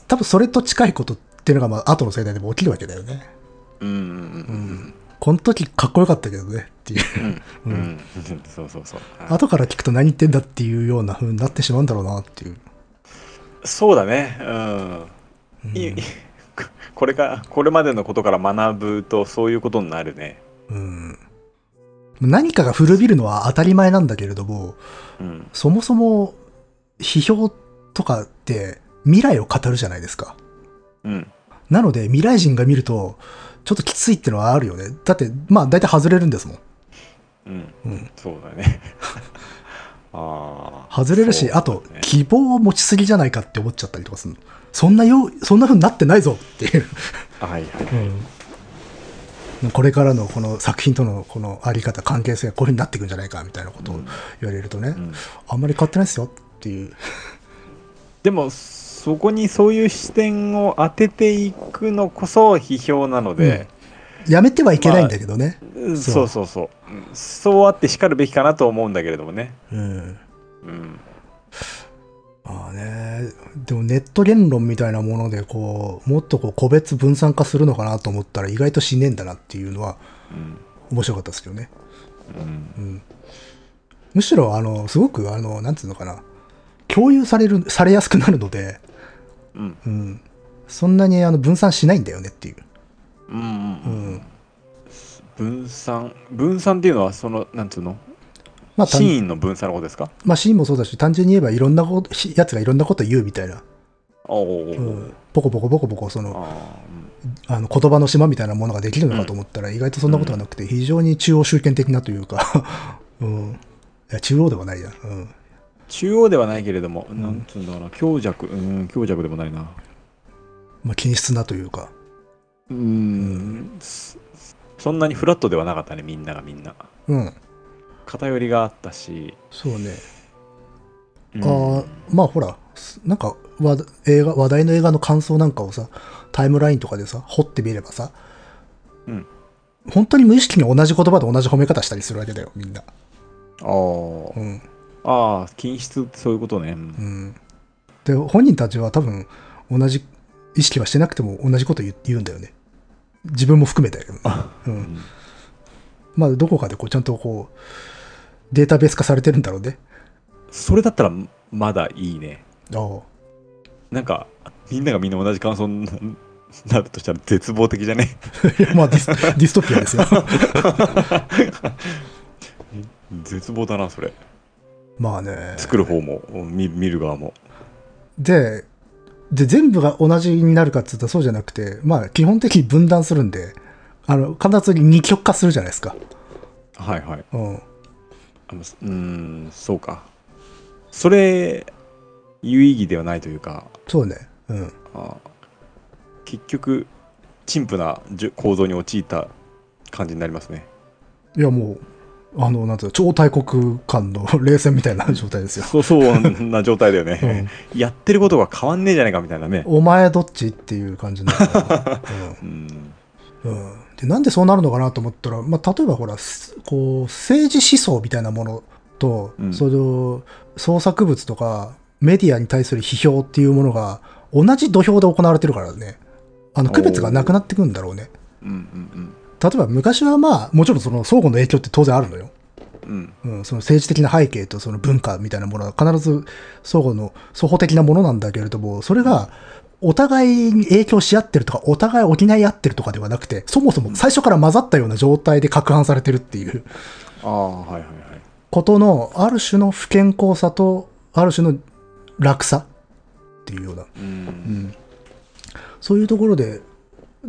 Speaker 2: 多分それと近いことっていうのが、まあ、後の世代でも起きるわけだよね。
Speaker 1: うんうんうん
Speaker 2: この時かっこよかったけどねっていう。
Speaker 1: うん。うん。うん。そうそうそう。
Speaker 2: 後から聞くと何言ってんだっていうような風になってしまうんだろうなっていう。
Speaker 1: そうだね。うん、いこれかこれまでのことから学ぶとそういうことになるね。
Speaker 2: うん。何かが古びるのは当たり前なんだけれども、
Speaker 1: うん。
Speaker 2: そもそも批評とかって未来を語るじゃないですか。
Speaker 1: うん。
Speaker 2: なので未来人が見ると、ちょっときついってのはあるよね。だって、まあ大体外れるんですもん。
Speaker 1: うん
Speaker 2: うん。
Speaker 1: そうだね ああ
Speaker 2: 外れるし、
Speaker 1: そうだね
Speaker 2: あと、希望を持ちすぎじゃないかって思っちゃったりとかするの。そんなよう、そんな風になってないぞっていう。
Speaker 1: はいはい
Speaker 2: これからのこの作品とのこのあり方、関係性がこういう風になっていくんじゃないかみたいなことを言われるとね、
Speaker 1: うん
Speaker 2: あんまり変わってないですよっていう。
Speaker 1: でもそこにそういう視点を当てていくのこそ批評なので、
Speaker 2: やめてはいけないんだけどね。
Speaker 1: うん。
Speaker 2: そ
Speaker 1: そううそうそう。うん。そうあってしかるべきかなと思うんだけれどもね、
Speaker 2: うん。
Speaker 1: うん、
Speaker 2: まあね、でもネット言論みたいなもので、こう、もっとこう個別分散化するのかなと思ったら意外としねえんだなっていうのは
Speaker 1: うん、
Speaker 2: 面白かったですけどね。
Speaker 1: うん。
Speaker 2: うん、むしろあのすごくあのなんつうのかな。共有されるされやすくなるので、
Speaker 1: うん。
Speaker 2: うん、そんなにあの分散しないんだよねっていう、
Speaker 1: うんうん
Speaker 2: う
Speaker 1: うん。
Speaker 2: ん
Speaker 1: 分散分散っていうのはそのなんつうの？
Speaker 2: まあ、単
Speaker 1: シーンの分散のことですか？
Speaker 2: まあ、シーンもそうだし単純に言えばいろんなことしやつがいろんなこと言うみたいな、
Speaker 1: おお、
Speaker 2: うん、ポコポコポコポコその
Speaker 1: あ
Speaker 2: あの言葉の島みたいなものができるのかと思ったら、意外とそんなことがなくて非常に中央集権的なというか、うん、いや中央ではないや、うん、
Speaker 1: ー中央ではないけれども、
Speaker 2: ん。
Speaker 1: なんつうんだろうな強弱。うん強弱でもないな。
Speaker 2: まあ、均質なというか。
Speaker 1: うん。そそんなにフラットではなかったねみんながみんな。
Speaker 2: うん。
Speaker 1: 偏りがあったし、
Speaker 2: そうね。
Speaker 1: うん。
Speaker 2: あーまあほらなんかわ映画話題の映画の感想なんかをさタイムラインとかでさ掘ってみればさ、
Speaker 1: うん。
Speaker 2: 本当に無意識に同じ言葉で同じ褒め方したりするわけだよみんな、
Speaker 1: あー。
Speaker 2: うん
Speaker 1: あー均質ってそういうことね、うん。
Speaker 2: うん、で本人たちは多分同じ意識はしてなくても同じこと言言うんだよね。自分も含めて、うん。
Speaker 1: うん。
Speaker 2: まあどこかでこうちゃんとこうデータベース化されてるんだろうね。
Speaker 1: それだったらまだいいね。
Speaker 2: ああ。
Speaker 1: なんかみんながみんな同じ感想にななるとしたら絶望的じゃね？
Speaker 2: いやまあディスディストピアですよ。
Speaker 1: 絶望だなそれ
Speaker 2: まあね。
Speaker 1: 作る方も見見る側も。
Speaker 2: でで全部が同じになるかって言ったらそうじゃなくてまあ基本的に分断するんであの必ず二極化するじゃないですか、
Speaker 1: はいはい。
Speaker 2: うん、
Speaker 1: うーんそうか。それ有意義ではないというか。
Speaker 2: そうね。うん。
Speaker 1: あ結局陳腐な構造に陥った感じになりますね。
Speaker 2: いやもうあのなんつうの超大国間の冷戦みたいな状態ですよ、
Speaker 1: そうそうな状態だよね、やってることが変わんねえじゃないかみたいなね。
Speaker 2: お前どっちっていう感じになる、
Speaker 1: う ん
Speaker 2: うん。うん、でなんでそうなるのかなと思ったら、まあ、例えばほらすこう政治思想みたいなものと、
Speaker 1: うん。
Speaker 2: その創作物とかメディアに対する批評っていうものが同じ土俵で行われてるからね。あの区別がなくなってくんだろうね。
Speaker 1: うんうん
Speaker 2: 例えば昔はまあもちろんその相互の影響って当然あるのよ、
Speaker 1: うん。うん
Speaker 2: うん、その政治的な背景とその文化みたいなものは必ず相互の双方的なものなんだけれどもそれがお互いに影響し合ってるとかお互い補い合ってるとかではなくてそもそも最初から混ざったような状態で攪拌されてるっていう。
Speaker 1: ああはいはいはい。
Speaker 2: ことのある種の不健康さとある種の楽さっていうような、
Speaker 1: う
Speaker 2: うんん、そういうところで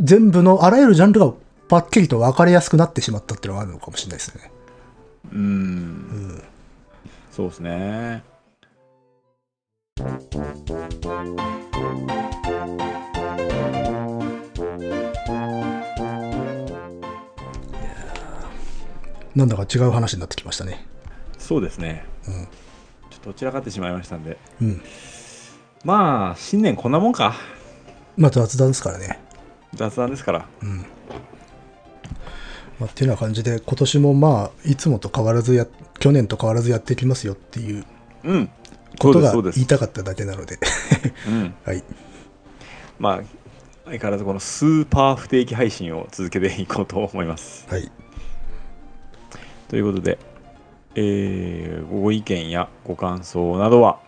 Speaker 2: 全部のあらゆるジャンルがパッキリと分かりやすくなってしまったっていうのがあるのかもしれないですね。
Speaker 1: うんそうですね
Speaker 2: なんだか違う話になってきましたね。
Speaker 1: そうですね
Speaker 2: うん
Speaker 1: ちょっとどちらかってしまいましたんで
Speaker 2: うん。
Speaker 1: まあ新年こんなもんか
Speaker 2: まあ雑談ですからね。
Speaker 1: 雑談ですから
Speaker 2: うん。まあ、っていうような感じで、今年もまあ、いつもと変わらずや、去年と変わらずやっていきますよっていう
Speaker 1: うん
Speaker 2: ことが言いたかっただけなので。
Speaker 1: うん
Speaker 2: はい。
Speaker 1: まあ相変わらずこのスーパー不定期配信を続けていこうと思います
Speaker 2: はい。
Speaker 1: ということで、えーご意見やご感想などは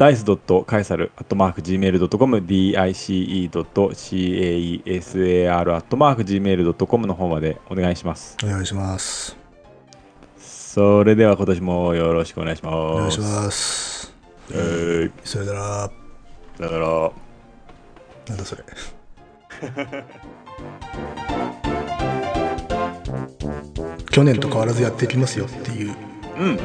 Speaker 1: dice.caesar.gmail.com dice.caesar.gmail.com の方までお願いします。
Speaker 2: お願いします。
Speaker 1: それでは今年もよろしくお願いします。
Speaker 2: お願いします。
Speaker 1: えー、
Speaker 2: それなら、
Speaker 1: だから、
Speaker 2: なんだそれ。去年と変わらずやっていきますよっていう
Speaker 1: うん、